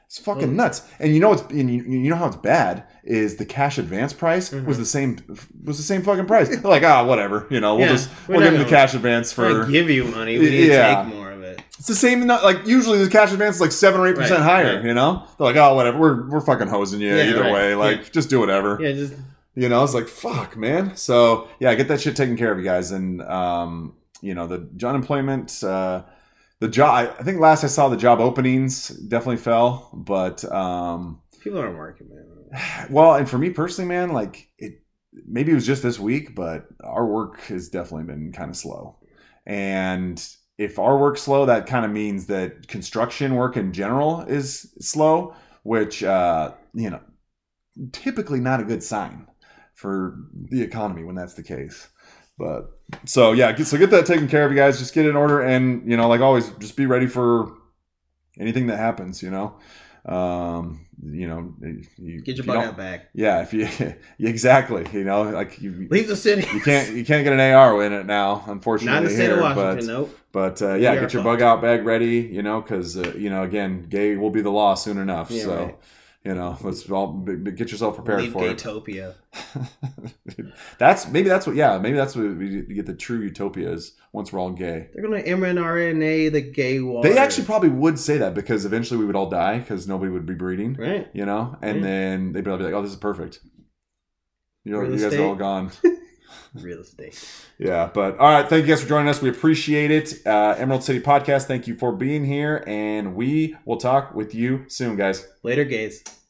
It's fucking Oh. nuts. And you know what's and you, you know how it's bad is the cash advance price Mhm. was the same was the same fucking price. They're like, ah, whatever. You know, we'll Yeah, just we'll give them the cash advance For give you money, we need Yeah. to take more of it. it's the same. Like usually the cash advance is like seven or eight percent Right, higher. right. You know, they're like, oh, whatever. We're we're fucking hosing you Yeah, either right, way. Like, just do whatever. Yeah, just You know, it's like fuck, man. So yeah, get that shit taken care of, you guys. And um, you know, the unemployment, uh, the job. I think last I saw the job openings definitely fell, but um, people aren't working, man. [SIGHS] well, and for me personally, man, like it. Maybe it was just this week, but our work has definitely been kind of slow. And if our work's slow, that kind of means that construction work in general is slow, which uh, you know, typically not a good sign for the economy when that's the case. But so yeah, so get that taken care of, you guys. Just get it in order, and you know, like always, just be ready for anything that happens. You know, um, you know, you, Get your you bug out back. Yeah, if you [LAUGHS] exactly, you know, like you, Leave the city. you can't you can't get an AR in it now, unfortunately. Not in the state here, of Washington. but nope. but uh, yeah, get your bug out bag ready, you know, because uh, you know again, gay will be the law soon enough. Yeah, so right. You know, let's all b- b- get yourself prepared Leave for it. Gaytopia. [LAUGHS] that's maybe that's what yeah maybe that's what we we get the true utopia is once we're all gay. They're gonna mRNA the gay water. They actually probably would say that because eventually we would all die because nobody would be breeding, right. you know, and Yeah. then they'd be like, oh, this is perfect. You know, Real you guys estate. are all gone. [LAUGHS] Real estate. Yeah, but all right. Thank you guys for joining us. We appreciate it. Uh, Emerald City Podcast. Thank you for being here, and we will talk with you soon, guys. Later, gays.